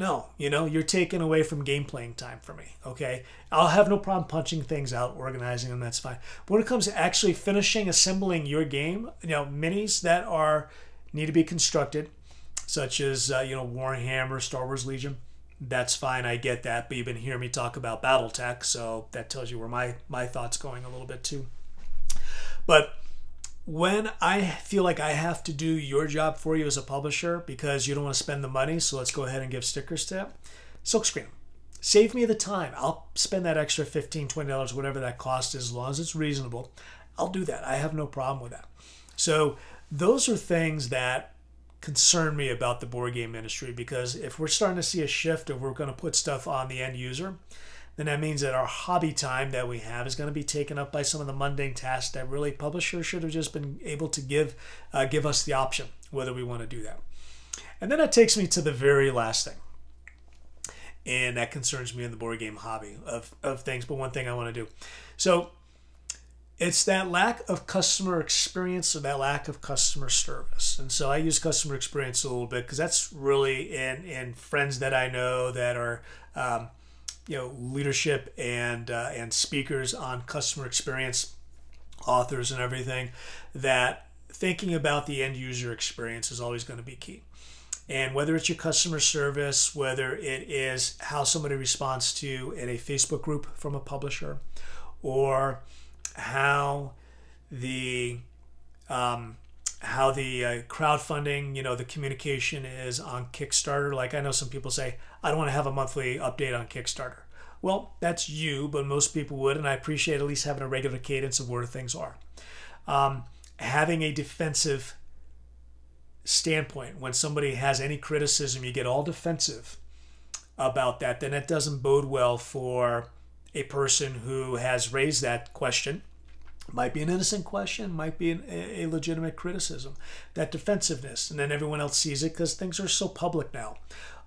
A: no, you know, you're taking away from game playing time for me. Okay. I'll have no problem punching things out, organizing them, that's fine. But when it comes to actually finishing, assembling your game, you know, minis that are need to be constructed, such as uh, you know, Warhammer, Star Wars Legion, that's fine, I get that. But you've been hearing me talk about Battletech, so that tells you where my my thoughts going a little bit too. But when I feel like I have to do your job for you as a publisher because you don't want to spend the money, so let's go ahead and give stickers to it, silkscreen Save me the time. I'll spend that extra $15, $20, whatever that cost is, as long as it's reasonable. I'll do that. I have no problem with that. So, those are things that concern me about the board game industry because if we're starting to see a shift of we're going to put stuff on the end user, then that means that our hobby time that we have is going to be taken up by some of the mundane tasks that really publishers should have just been able to give uh, give us the option whether we want to do that. And then that takes me to the very last thing. And that concerns me in the board game hobby of, of things, but one thing I want to do. So it's that lack of customer experience or that lack of customer service. And so I use customer experience a little bit because that's really in, in friends that I know that are um, you know leadership and uh, and speakers on customer experience, authors and everything, that thinking about the end user experience is always going to be key. And whether it's your customer service, whether it is how somebody responds to in a Facebook group from a publisher, or how the um, how the uh, crowdfunding, you know, the communication is on Kickstarter. Like I know some people say, I don't want to have a monthly update on Kickstarter. Well, that's you, but most people would, and I appreciate at least having a regular cadence of where things are. Um, having a defensive standpoint, when somebody has any criticism, you get all defensive about that, then it doesn't bode well for a person who has raised that question might be an innocent question, might be an, a legitimate criticism. That defensiveness, and then everyone else sees it because things are so public now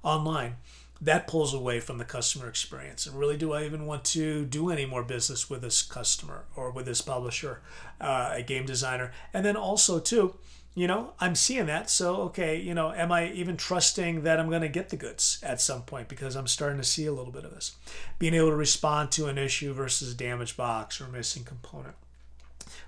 A: online. That pulls away from the customer experience. And really, do I even want to do any more business with this customer or with this publisher, uh, a game designer? And then also, too, you know, I'm seeing that. So, okay, you know, am I even trusting that I'm going to get the goods at some point because I'm starting to see a little bit of this? Being able to respond to an issue versus a damaged box or missing component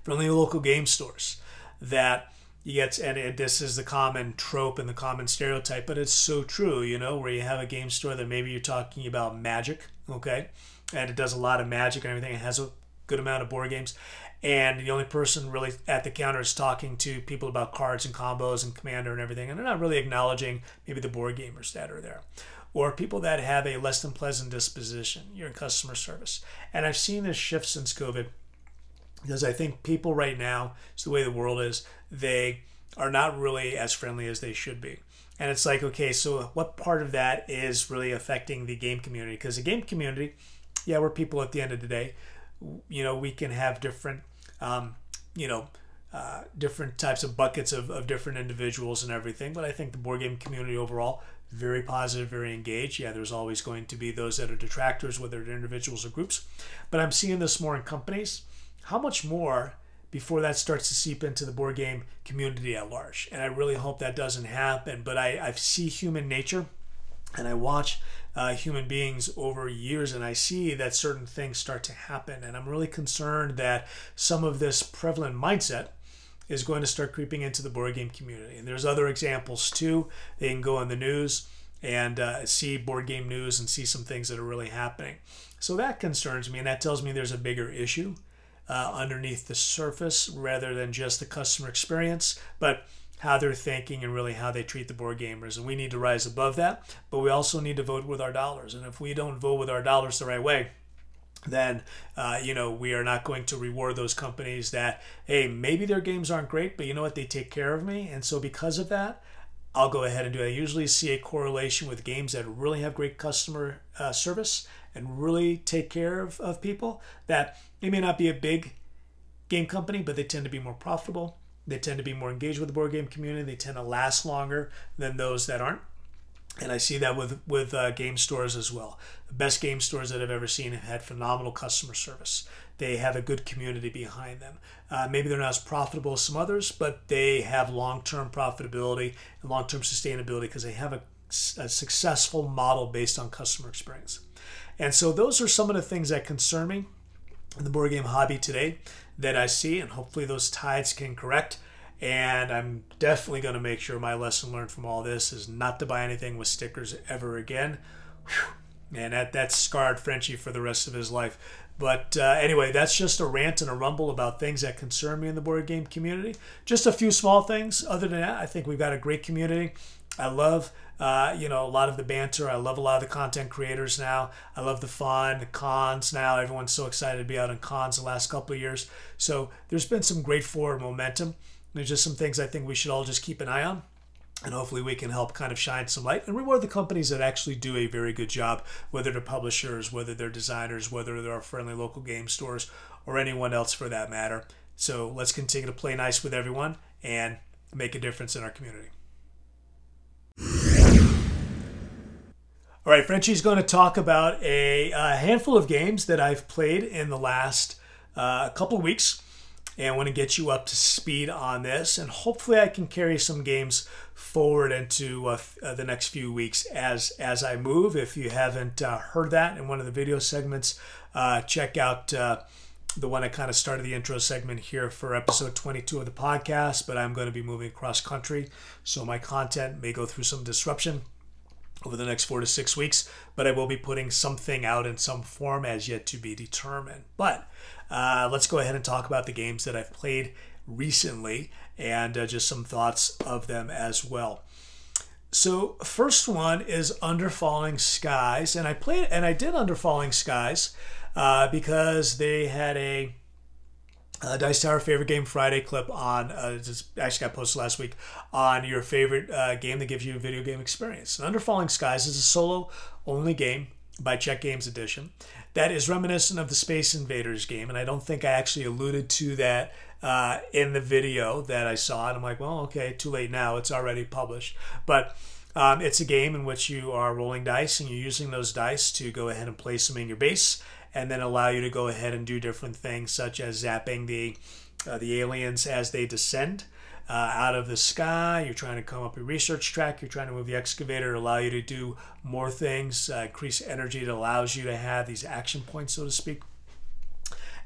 A: from the local game stores that you get and this is the common trope and the common stereotype but it's so true you know where you have a game store that maybe you're talking about magic okay? And it does a lot of magic and everything. It has a good amount of board games. And the only person really at the counter is talking to people about cards and combos and commander and everything and they're not really acknowledging maybe the board gamers that are there. Or people that have a less than pleasant disposition. You're in customer service. And i've seen this shift since covid because I think people right now, it's the way the world is, they are not really as friendly as they should be. And it's like, okay, so what part of that is really affecting the game community? Because the game community, yeah, we're people at the end of the day. You know, we can have different, um, you know, uh, different types of buckets of, of different individuals and everything. But I think the board game community overall very positive, very engaged. Yeah, there's always going to be those that are detractors, whether they're individuals or groups. But I'm seeing this more in companies. How much more before that starts to seep into the board game community at large? And I really hope that doesn't happen. But I, I see human nature and I watch uh, human beings over years and I see that certain things start to happen. And I'm really concerned that some of this prevalent mindset is going to start creeping into the board game community. And there's other examples too. They can go on the news and uh, see board game news and see some things that are really happening. So that concerns me, and that tells me there's a bigger issue uh, underneath the surface rather than just the customer experience, but how they're thinking and really how they treat the board gamers. And we need to rise above that, but we also need to vote with our dollars. And if we don't vote with our dollars the right way, then uh, you know we are not going to reward those companies that hey maybe their games aren't great but you know what they take care of me and so because of that i'll go ahead and do it i usually see a correlation with games that really have great customer uh, service and really take care of, of people that they may not be a big game company but they tend to be more profitable they tend to be more engaged with the board game community they tend to last longer than those that aren't and I see that with with uh, game stores as well. The best game stores that I've ever seen have had phenomenal customer service. They have a good community behind them. Uh, maybe they're not as profitable as some others, but they have long term profitability and long term sustainability because they have a, a successful model based on customer experience. And so those are some of the things that concern me the board game hobby today that I see, and hopefully those tides can correct and I'm definitely going to make sure my lesson learned from all this is not to buy anything with stickers ever again. Whew. And that, that scarred Frenchy for the rest of his life. But uh, anyway, that's just a rant and a rumble about things that concern me in the board game community. Just a few small things. Other than that, I think we've got a great community. I love, uh, you know, a lot of the banter. I love a lot of the content creators now. I love the fun, the cons now. Everyone's so excited to be out in cons the last couple of years. So there's been some great forward momentum. There's just some things I think we should all just keep an eye on. And hopefully, we can help kind of shine some light and reward the companies that actually do a very good job, whether they're publishers, whether they're designers, whether they're our friendly local game stores, or anyone else for that matter. So let's continue to play nice with everyone and make a difference in our community. All right, Frenchy's going to talk about a, a handful of games that I've played in the last uh, couple of weeks and I want to get you up to speed on this. And hopefully, I can carry some games forward into uh, uh, the next few weeks as as I move. If you haven't uh, heard that in one of the video segments, uh, check out uh, the one I kind of started the intro segment here for episode 22 of the podcast. But I'm going to be moving across country, so my content may go through some disruption over the next four to six weeks, but I will be putting something out in some form as yet to be determined. But uh, let's go ahead and talk about the games that I've played recently and uh, just some thoughts of them as well. So, first one is Under Falling Skies, and I played and I did Under Falling Skies uh, because they had a uh, Dice Tower favorite game Friday clip on uh, actually got posted last week on your favorite uh, game that gives you a video game experience. And Under Falling Skies is a solo only game by Czech Games Edition that is reminiscent of the Space Invaders game, and I don't think I actually alluded to that uh, in the video that I saw. And I'm like, well, okay, too late now. It's already published, but. Um, it's a game in which you are rolling dice and you're using those dice to go ahead and place them in your base and then allow you to go ahead and do different things such as zapping the uh, the aliens as they descend uh, out of the sky. You're trying to come up a research track. You're trying to move the excavator, allow you to do more things, uh, increase energy. It allows you to have these action points, so to speak.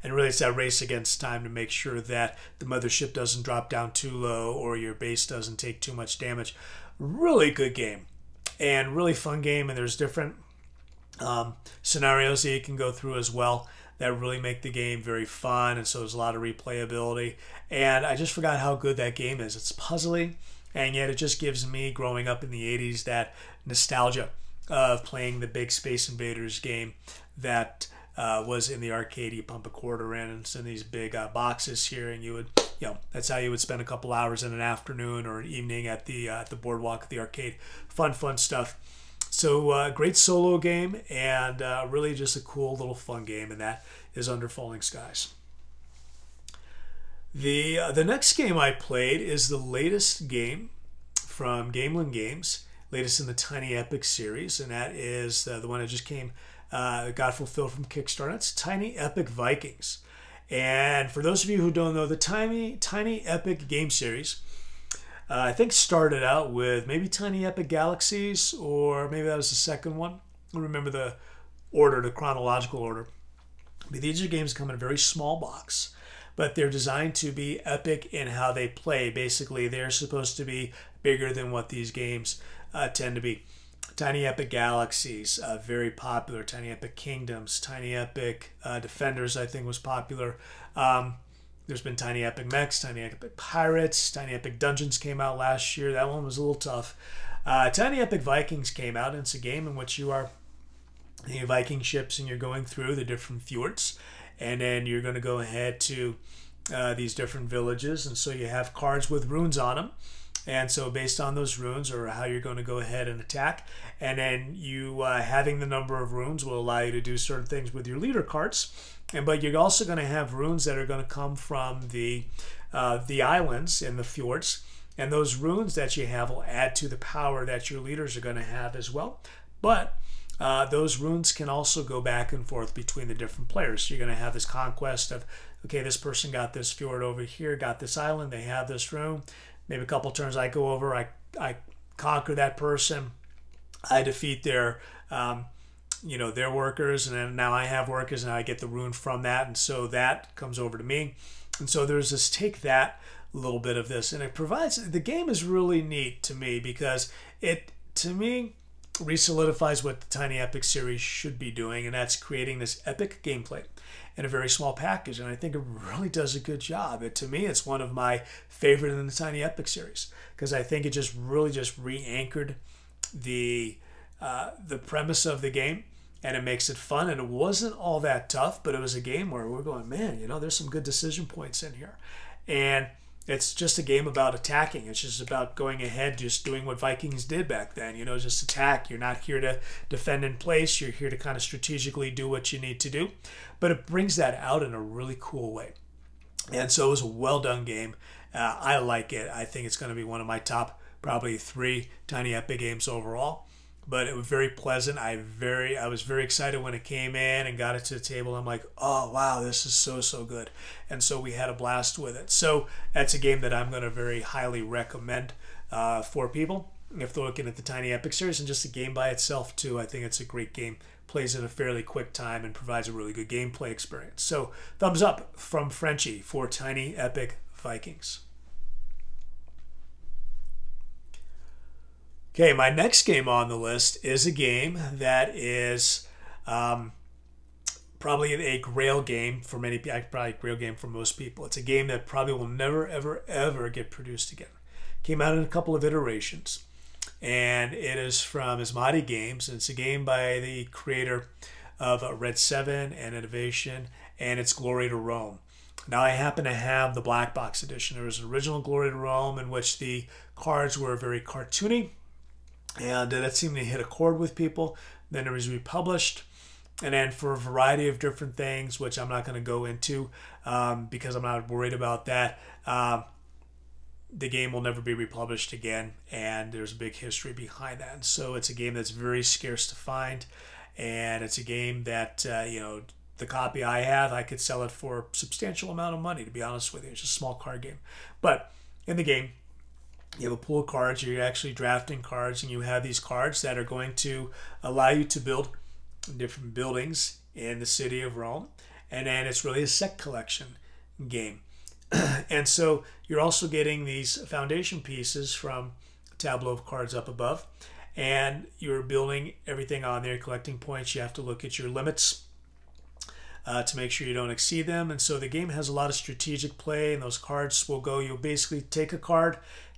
A: And really, it's that race against time to make sure that the mothership doesn't drop down too low or your base doesn't take too much damage. Really good game and really fun game. And there's different um, scenarios that you can go through as well that really make the game very fun. And so there's a lot of replayability. And I just forgot how good that game is. It's puzzling, and yet it just gives me, growing up in the 80s, that nostalgia of playing the big Space Invaders game that uh, was in the arcade. You pump a quarter in, and it's in these big uh, boxes here, and you would, you know, that's how you would spend a couple hours in an afternoon or an evening at the uh, at the boardwalk at the arcade. Fun, fun stuff. So uh, great solo game, and uh, really just a cool little fun game, and that is Under Falling Skies. The uh, the next game I played is the latest game from Gamelyn Games, latest in the Tiny Epic series, and that is uh, the one that just came uh, got fulfilled from Kickstarter. It's Tiny Epic Vikings. And for those of you who don't know, the Tiny Tiny Epic game series, uh, I think started out with maybe Tiny Epic Galaxies, or maybe that was the second one. I remember the order, the chronological order. But these are games come in a very small box, but they're designed to be epic in how they play. Basically, they're supposed to be bigger than what these games uh, tend to be. Tiny Epic Galaxies, uh, very popular. Tiny Epic Kingdoms, Tiny Epic uh, Defenders, I think was popular. Um, there's been Tiny Epic Mechs, Tiny Epic Pirates, Tiny Epic Dungeons came out last year. That one was a little tough. Uh, Tiny Epic Vikings came out, and it's a game in which you are the Viking ships and you're going through the different fjords, and then you're going to go ahead to uh, these different villages, and so you have cards with runes on them and so, based on those runes or how you're going to go ahead and attack, and then you uh, having the number of runes will allow you to do certain things with your leader cards. And but you're also going to have runes that are going to come from the uh, the islands and the fjords, and those runes that you have will add to the power that your leaders are going to have as well. But uh, those runes can also go back and forth between the different players. So you're going to have this conquest of, okay, this person got this fjord over here, got this island, they have this rune maybe a couple turns I go over, I, I conquer that person, I defeat their, um, you know, their workers, and then now I have workers, and I get the rune from that, and so that comes over to me, and so there's this take that little bit of this, and it provides the game is really neat to me because it to me resolidifies what the Tiny Epic series should be doing, and that's creating this epic gameplay in a very small package. And I think it really does a good job. It, to me, it's one of my favorite in the Tiny Epic series because I think it just really just re-anchored the uh, the premise of the game and it makes it fun. And it wasn't all that tough, but it was a game where we're going, man, you know, there's some good decision points in here. And it's just a game about attacking. It's just about going ahead, just doing what Vikings did back then. You know, just attack. You're not here to defend in place. You're here to kind of strategically do what you need to do. But it brings that out in a really cool way. And so it was a well done game. Uh, I like it. I think it's going to be one of my top, probably three Tiny Epic games overall but it was very pleasant. I very I was very excited when it came in and got it to the table. I'm like, oh wow, this is so so good, and so we had a blast with it. So that's a game that I'm going to very highly recommend uh, for people if they're looking at the Tiny Epic series and just the game by itself too. I think it's a great game. Plays in a fairly quick time and provides a really good gameplay experience. So thumbs up from Frenchy for Tiny Epic Vikings. Okay, my next game on the list is a game that is um, probably a grail game for many people, probably a grail game for most people. It's a game that probably will never, ever, ever get produced again. Came out in a couple of iterations, and it is from Asmadi Games. It's a game by the creator of Red 7 and Innovation, and it's Glory to Rome. Now, I happen to have the black box edition. There was an original Glory to Rome in which the cards were very cartoony and that seemed to hit a chord with people. Then it was republished, and then for a variety of different things, which I'm not going to go into um, because I'm not worried about that. Uh, the game will never be republished again, and there's a big history behind that. And so it's a game that's very scarce to find, and it's a game that uh, you know the copy I have, I could sell it for a substantial amount of money. To be honest with you, it's a small card game, but in the game you have a pool of cards, you're actually drafting cards, and you have these cards that are going to allow you to build different buildings in the city of Rome. And then it's really a set collection game. and so you're also getting these foundation pieces from tableau of cards up above. And you're building everything on there, collecting points. You have to look at your limits uh, to make sure you don't exceed them. And so the game has a lot of strategic play, and those cards will go. You'll basically take a card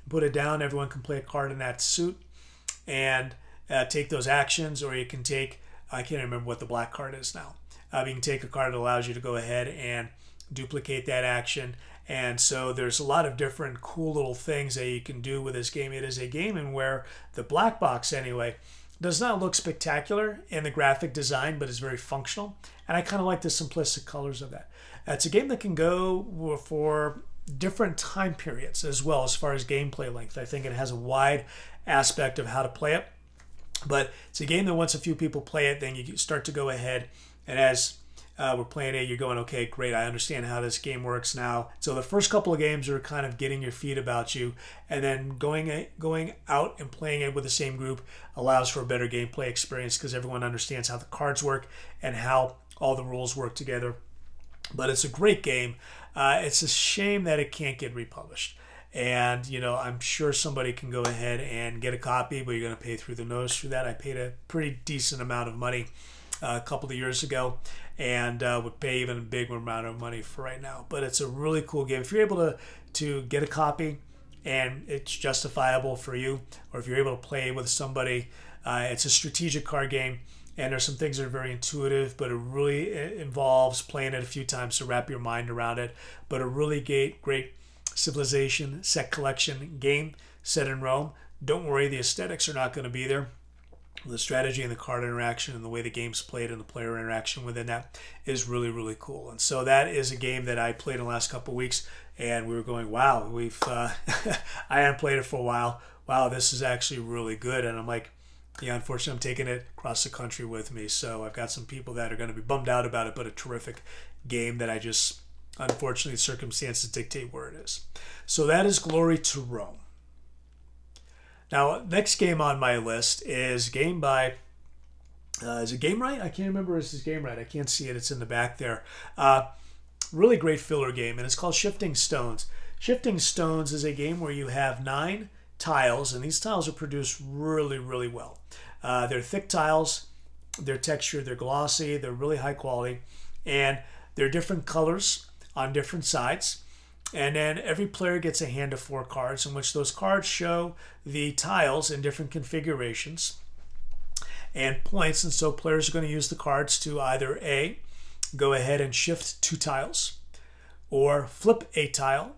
A: put it down. Everyone can play a card in that suit and uh, take those actions, or you can take, I can't remember what the black card is now. Uh, you can take a card that allows you to go ahead and duplicate that action. And so there's a lot of different cool little things that you can do with this game. It is a game in where the black box, anyway, does not look spectacular in the graphic design, but is very functional. And I kind of like the simplistic colors of that. It's a game that can go for different time periods as well as far as gameplay length. I think it has a wide aspect of how to play it. But it's a game that once a few people play it, then you start to go ahead and as uh, we're playing it, you're going, okay, great, I understand how this game works now. So the first couple of games are kind of getting your feet about you, and then going going out and playing it with the same group allows for a better gameplay experience because everyone understands how the cards work and how all the rules work together. But it's a great game. Uh, it's a shame that it can't get republished. And, you know, I'm sure somebody can go ahead and get a copy, but you're going to pay through the nose for that. I paid a pretty decent amount of money uh, a couple of years ago and uh, would pay even a bigger amount of money for right now. But it's a really cool game. If you're able to, to get a copy and it's justifiable for you, or if you're able to play with somebody, uh, it's a strategic card game and there's some things that are very intuitive, but it really involves playing it a few times to wrap your mind around it. But a really great, great civilization set collection game set in Rome. Don't worry, the aesthetics are not going to be there. The strategy and the card interaction and the way the game's played and the player interaction within that is really, really cool. And so that is a game that I played in the last couple weeks, and we were going, wow, we've uh, I hadn't played it for a while. Wow, this is actually really good. And I'm like, yeah, unfortunately, I'm taking it across the country with me. So I've got some people that are going to be bummed out about it, but a terrific game that I just, unfortunately, circumstances dictate where it is. So that is Glory to Rome. Now, next game on my list is game by. Uh, is it Gamewright? I can't remember Is this Gamewright? I can't see it. It's in the back there. Uh, really great filler game, and it's called Shifting Stones. Shifting Stones is a game where you have nine tiles, and these tiles are produced really, really well. Uh, they're thick tiles, they're textured, they're glossy, they're really high quality, and they're different colors on different sides. And then every player gets a hand of four cards, in which those cards show the tiles in different configurations and points. And so players are going to use the cards to either A, go ahead and shift two tiles, or flip a tile,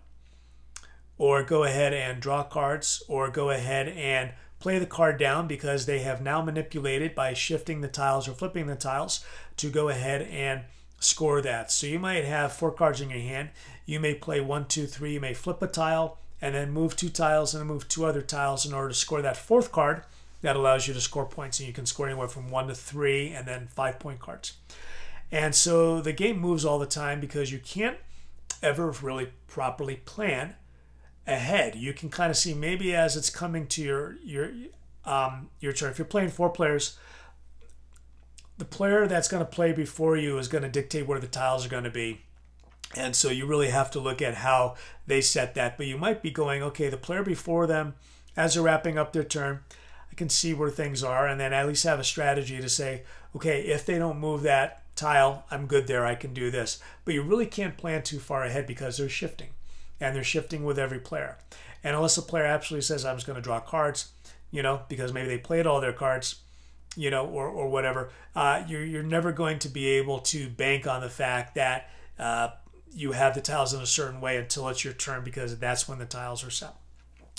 A: or go ahead and draw cards, or go ahead and play the card down because they have now manipulated by shifting the tiles or flipping the tiles to go ahead and score that. So you might have four cards in your hand. You may play one, two, three. You may flip a tile and then move two tiles and then move two other tiles in order to score that fourth card. That allows you to score points, and you can score anywhere from one to three and then five point cards. And so the game moves all the time because you can't ever really properly plan ahead. You can kind of see maybe as it's coming to your your um, your turn. If you're playing four players, the player that's going to play before you is going to dictate where the tiles are going to be. And so you really have to look at how they set that. But you might be going, okay, the player before them, as they're wrapping up their turn, I can see where things are, and then at least have a strategy to say, okay, if they don't move that tile, I'm good there, I can do this. But you really can't plan too far ahead because they're shifting and they're shifting with every player. And unless a player absolutely says, I'm just going to draw cards, you know, because maybe they played all their cards, you know, or, or whatever, uh, you're, you're never going to be able to bank on the fact that uh, you have the tiles in a certain way until it's your turn because that's when the tiles are set.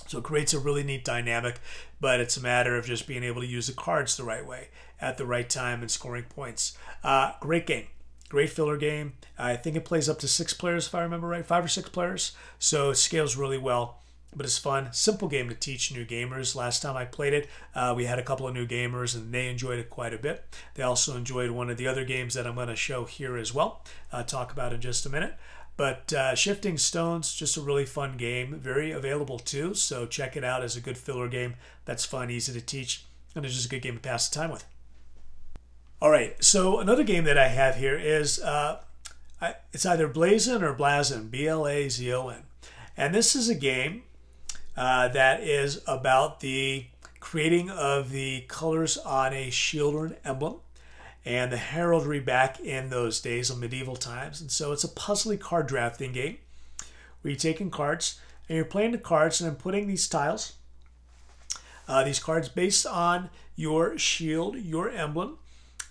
A: So it creates a really neat dynamic, but it's a matter of just being able to use the cards the right way at the right time and scoring points. Uh, great game. Great filler game. I think it plays up to six players, if I remember right, five or six players. So it scales really well, but it's fun. Simple game to teach new gamers. Last time I played it, uh, we had a couple of new gamers and they enjoyed it quite a bit. They also enjoyed one of the other games that I'm going to show here as well, uh, talk about in just a minute. But uh, Shifting Stones, just a really fun game, very available too. So check it out as a good filler game. That's fun, easy to teach, and it's just a good game to pass the time with. All right, so another game that I have here is uh, I, it's either Blazon or Blazon, B L A Z O N. And this is a game uh, that is about the creating of the colors on a shield or an emblem and the heraldry back in those days of medieval times. And so it's a puzzly card drafting game where you're taking cards and you're playing the cards and then putting these tiles, uh, these cards based on your shield, your emblem,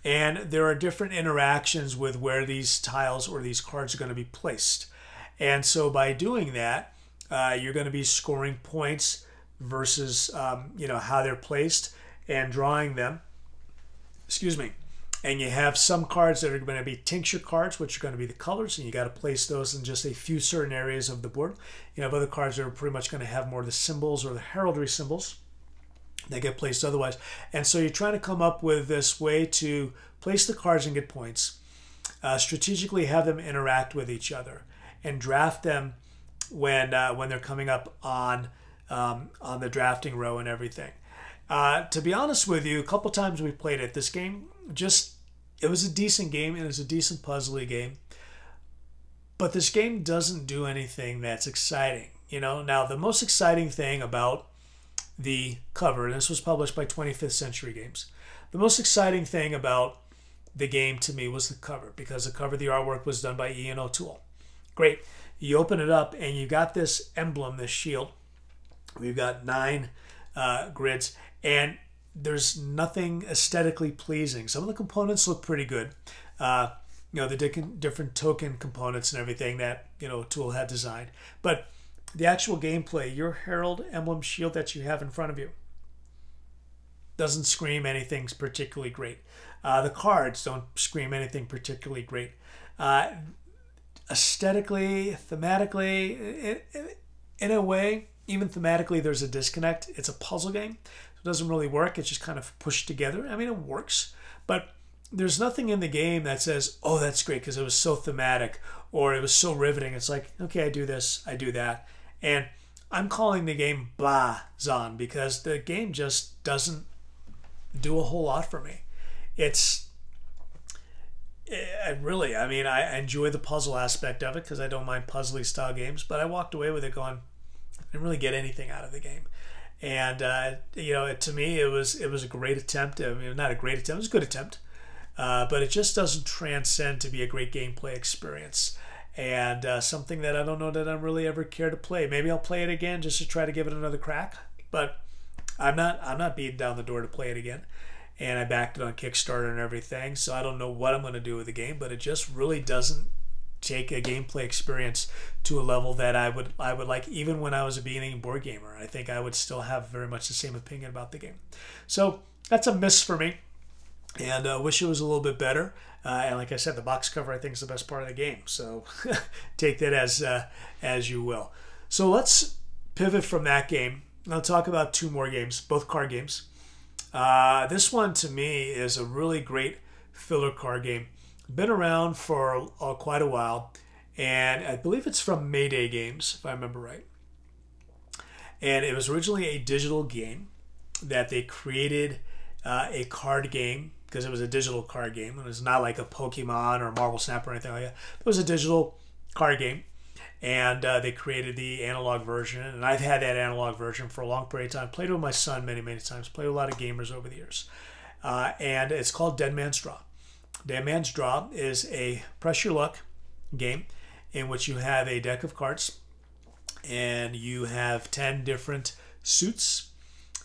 A: and there are different interactions with where these tiles or these cards are going to be placed. And so by doing that, uh, you're going to be scoring points versus um, you know how they're placed and drawing them. Excuse me. and you have some cards that are going to be tincture cards, which are going to be the colors, and you got to place those in just a few certain areas of the board. You have other cards that are pretty much going to have more of the symbols or the heraldry symbols that get placed otherwise. And so you're trying to come up with this way to place the cards and get points, uh, strategically have them interact with each other, and draft them when uh, when they're coming up on um, on the drafting row and everything. Uh, to be honest with you, a couple times we played it. This game just it was a decent game and it's a decent puzzly game. But this game doesn't do anything that's exciting. You know, now the most exciting thing about the cover, and this was published by 25th Century Games, the most exciting thing about the game to me was the cover because the cover, the artwork was done by Ian O'Toole. Great. You open it up and you got this emblem, this shield. We've got nine uh, grids, and there's nothing aesthetically pleasing. Some of the components look pretty good. Uh, you know, the different token components and everything that, you know, Toole had designed. But the actual gameplay, your Herald emblem shield that you have in front of you, doesn't scream anything particularly great. Uh, the cards don't scream anything particularly great. Uh, aesthetically, thematically, in a way, even thematically, there's a disconnect. It's a puzzle game. It doesn't really work. It's just kind of pushed together. I mean, it works, but there's nothing in the game that says, "Oh, that's great" because it was so thematic or it was so riveting. It's like, okay, I do this, I do that, and I'm calling the game Zon because the game just doesn't do a whole lot for me. It's it really, I mean, I enjoy the puzzle aspect of it because I don't mind puzzly style games, but I walked away with it going, I didn't really get anything out of the game and uh, you know, to me, it was it was a great attempt. I mean, not a great attempt; it was a good attempt, uh, but it just doesn't transcend to be a great gameplay experience. And uh, something that I don't know that I'm really ever care to play. Maybe I'll play it again just to try to give it another crack. But I'm not I'm not beating down the door to play it again. And I backed it on Kickstarter and everything, so I don't know what I'm going to do with the game. But it just really doesn't take a gameplay experience to a level that I would I would like even when I was a beginning board gamer. I think I would still have very much the same opinion about the game. So that's a miss for me, and I uh, wish it was a little bit better. Uh, and like I said, the box cover I think is the best part of the game. So take that as uh, as you will. So let's pivot from that game. I'll talk about two more games, both card games. Uh, this one to me is a really great filler card game been around for quite a while, and I believe it's from Mayday Games, if I remember right. And it was originally a digital game that they created uh, a card game because it was a digital card game. It was not like a Pokemon or Marvel Snap or anything like that. It was a digital card game, and uh, they created the analog version. And I've had that analog version for a long period of time. Played with my son many, many times. Played with a lot of gamers over the years. Uh, and it's called Dead Man's Draw. Dead Man's Draw is a press your luck game in which you have a deck of cards and you have 10 different suits.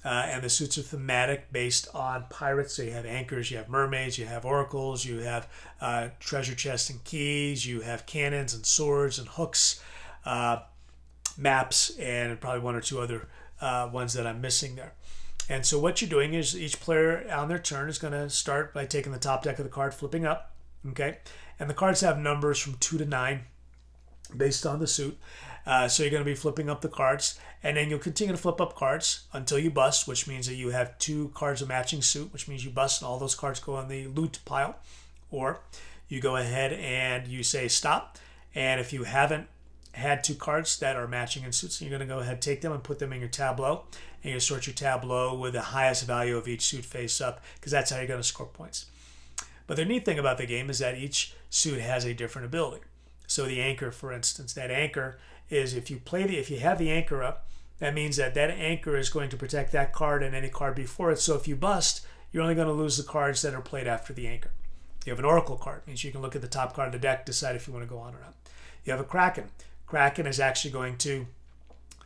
A: Uh, and the suits are thematic based on pirates. So you have anchors, you have mermaids, you have oracles, you have uh, treasure chests and keys, you have cannons and swords and hooks, uh, maps, and probably one or two other uh, ones that I'm missing there. And so what you're doing is each player on their turn is going to start by taking the top deck of the card, flipping up. Okay. And the cards have numbers from two to nine based on the suit. Uh, so you're going to be flipping up the cards, and then you'll continue to flip up cards until you bust, which means that you have two cards of matching suit, which means you bust, and all those cards go on the loot pile. Or you go ahead and you say stop, and if you haven't had two cards that are matching in suits, you're going to go ahead take them and put them in your tableau and you sort your tableau with the highest value of each suit face up because that's how you're going to score points. But the neat thing about the game is that each suit has a different ability. So the anchor, for instance, that anchor is if you play the if you have the anchor up, that means that that anchor is going to protect that card and any card before it. So if you bust, you're only going to lose the cards that are played after the anchor. You have an oracle card, means you can look at the top card of the deck, decide if you want to go on or not. You have a kraken. Kraken is actually going to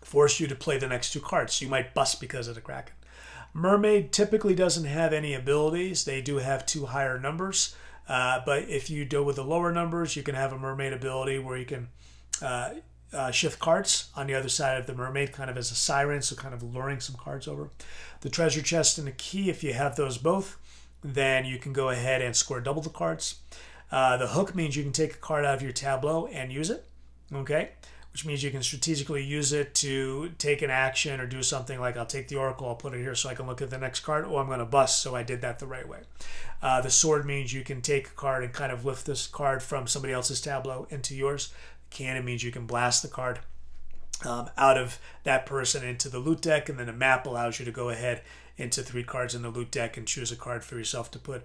A: force you to play the next two cards. So You might bust because of the Kraken. Mermaid typically doesn't have any abilities. They do have two higher numbers. Uh, but if you deal with the lower numbers, you can have a mermaid ability where you can uh, uh, shift cards on the other side of the mermaid, kind of as a siren, so kind of luring some cards over. The treasure chest and the key, if you have those both, then you can go ahead and score double the cards. Uh, the hook means you can take a card out of your tableau and use it. Okay, which means you can strategically use it to take an action or do something like I'll take the Oracle, I'll put it here so I can look at the next card. Oh, I'm going to bust, so I did that the right way. Uh, the sword means you can take a card and kind of lift this card from somebody else's tableau into yours. Cannon means you can blast the card um, out of that person into the loot deck, and then a map allows you to go ahead into three cards in the loot deck and choose a card for yourself to put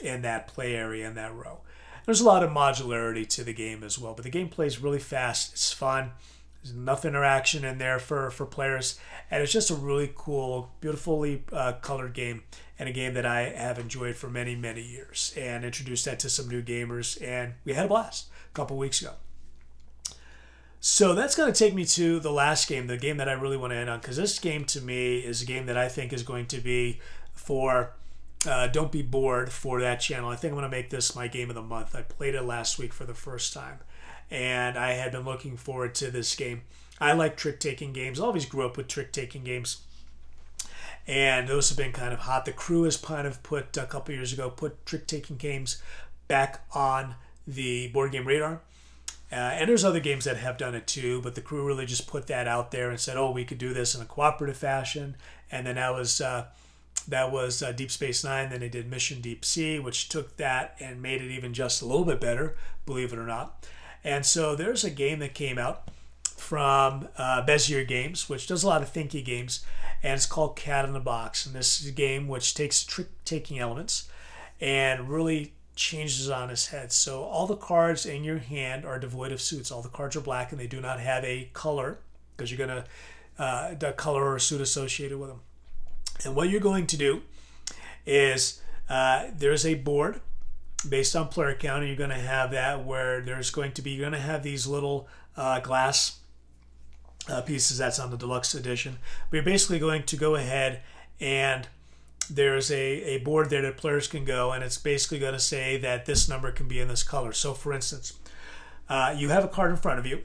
A: in that play area in that row. There's a lot of modularity to the game as well, but the game plays really fast. It's fun. There's enough interaction in there for, for players, and it's just a really cool, beautifully uh, colored game, and a game that I have enjoyed for many, many years, and introduced that to some new gamers, and we had a blast a couple weeks ago. So that's going to take me to the last game, the game that I really want to end on, because this game to me is a game that I think is going to be for uh, Don't Be Bored for that channel. I think I'm going to make this my game of the month. I played it last week for the first time, and I had been looking forward to this game. I like trick taking games. I always grew up with trick taking games. And those have been kind of hot. The crew has kind of put a couple years ago put trick taking games back on the board game radar. Uh, and there's other games that have done it too, but the crew really just put that out there and said, "Oh, we could do this in a cooperative fashion." And then that was uh, that was uh, Deep Space Nine. Then they did Mission Deep Sea, which took that and made it even just a little bit better, believe it or not. And so there's a game that came out from uh, Bezier Games, which does a lot of thinky games, and it's called Cat in the Box. And this is a game which takes trick-taking elements and really changes on his head. So all the cards in your hand are devoid of suits. All the cards are black and they do not have a color because you're going to uh, the color or suit associated with them. And what you're going to do is uh, there's a board based on player count, and you're going to have that where there's going to be, you're going to have these little uh, glass uh, pieces that's on the deluxe edition. But you're basically going to go ahead and there's a, a board there that players can go, and it's basically going to say that this number can be in this color. So, for instance, uh, you have a card in front of you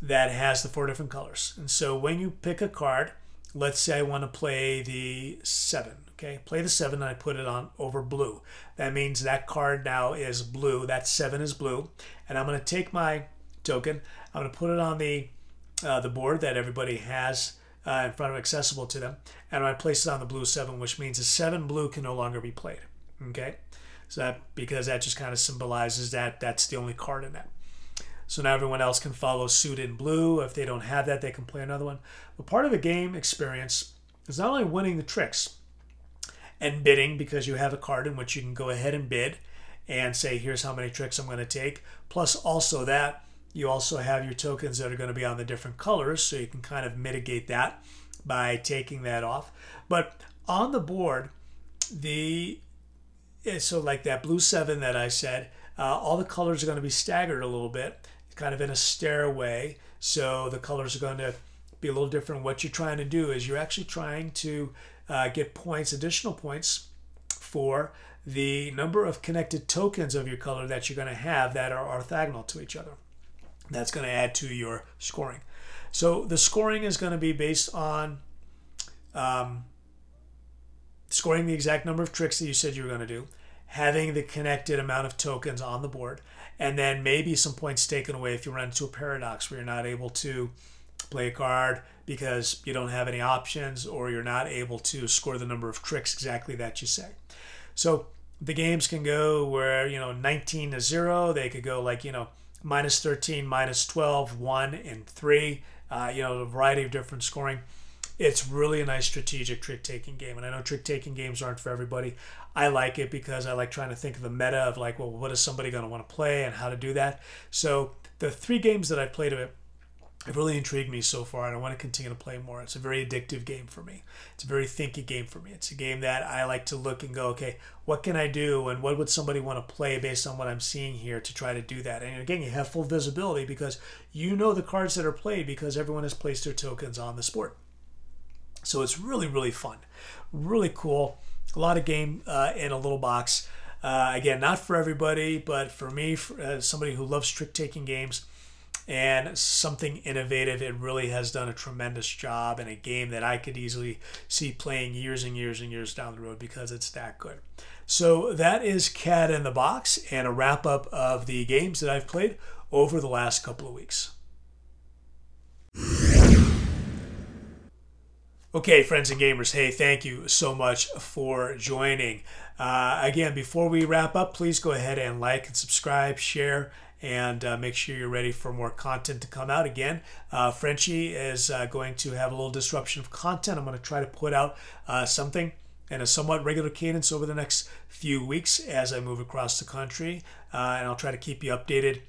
A: that has the four different colors. And so when you pick a card, let's say I want to play the seven. Okay, play the seven and I put it on over blue. That means that card now is blue. That seven is blue, and I'm going to take my token. I'm going to put it on the uh, the board that everybody has uh, in front of accessible to them, and I place it on the blue seven, which means the seven blue can no longer be played. Okay, so that because that just kind of symbolizes that that's the only card in that. So now everyone else can follow suit in blue. If they don't have that, they can play another one. But part of the game experience is not only winning the tricks and bidding because you have a card in which you can go ahead and bid and say, here's how many tricks I'm going to take. Plus, also that you also have your tokens that are going to be on the different colors, so you can kind of mitigate that by taking that off. But on the board, the so like that blue seven that I said, uh, all the colors are going to be staggered a little bit kind of in a stairway. So the colors are going to be a little different. What you're trying to do is you're actually trying to uh, get points, additional points for the number of connected tokens of your color that you're going to have that are orthogonal to each other. That's going to add to your scoring. So the scoring is going to be based on um, scoring the exact number of tricks that you said you were going to do, having the connected amount of tokens on the board, and then maybe some points taken away if you run into a paradox where you're not able to play a card because you don't have any options or you're not able to score the number of tricks exactly that you say. So the games can go where, you know, 19 to 0, they could go like, you know, minus 13, minus 12, 1, and 3, uh, you know, a variety of different scoring it's really a nice strategic trick taking game. And I know trick taking games aren't for everybody. I like it because I like trying to think of the meta of like, well, what is somebody going to want to play and how to do that. So the three games that I played of it have really intrigued me so far, and I want to continue to play more. It's a very addictive game for me. It's a very thinky game for me. It's a game that I like to look and go, okay, what can I do, and what would somebody want to play based on what I'm seeing here to try to do that. And again, you have full visibility because you know the cards that are played because everyone has placed their tokens on the sport. So it's really, really fun. Really cool. A lot of game uh, in a little box. Uh, again, not for everybody, but for me, for, uh, somebody who loves trick taking games, and something innovative. It really has done a tremendous job in a game that I could easily see playing years and years and years down the road because it's that good. So that is Cat in the Box and a wrap up of the games that I've played over the last couple of weeks. Okay, friends and gamers, hey, thank you so much for joining. Uh, again, before we wrap up, please go ahead and like and subscribe, share, and uh, make sure you're ready for more content to come out. Again, uh, Frenchy is uh, going to have a little disruption of content. I'm going to try to put out uh, something in a somewhat regular cadence over the next few weeks as I move across the country, uh, and I'll try to keep you updated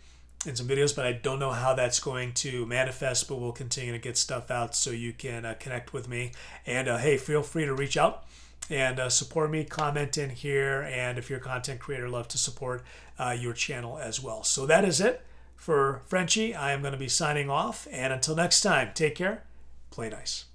A: in some videos, but I don't know how that's going to manifest. But we'll continue to get stuff out so you can uh, connect with me. And hey, feel free to reach out and uh, support me, comment in here, and if you're a content creator, love to support uh, your channel as well. So that is it for Frenchy. I am going to be signing off, and until next time, take care, play nice.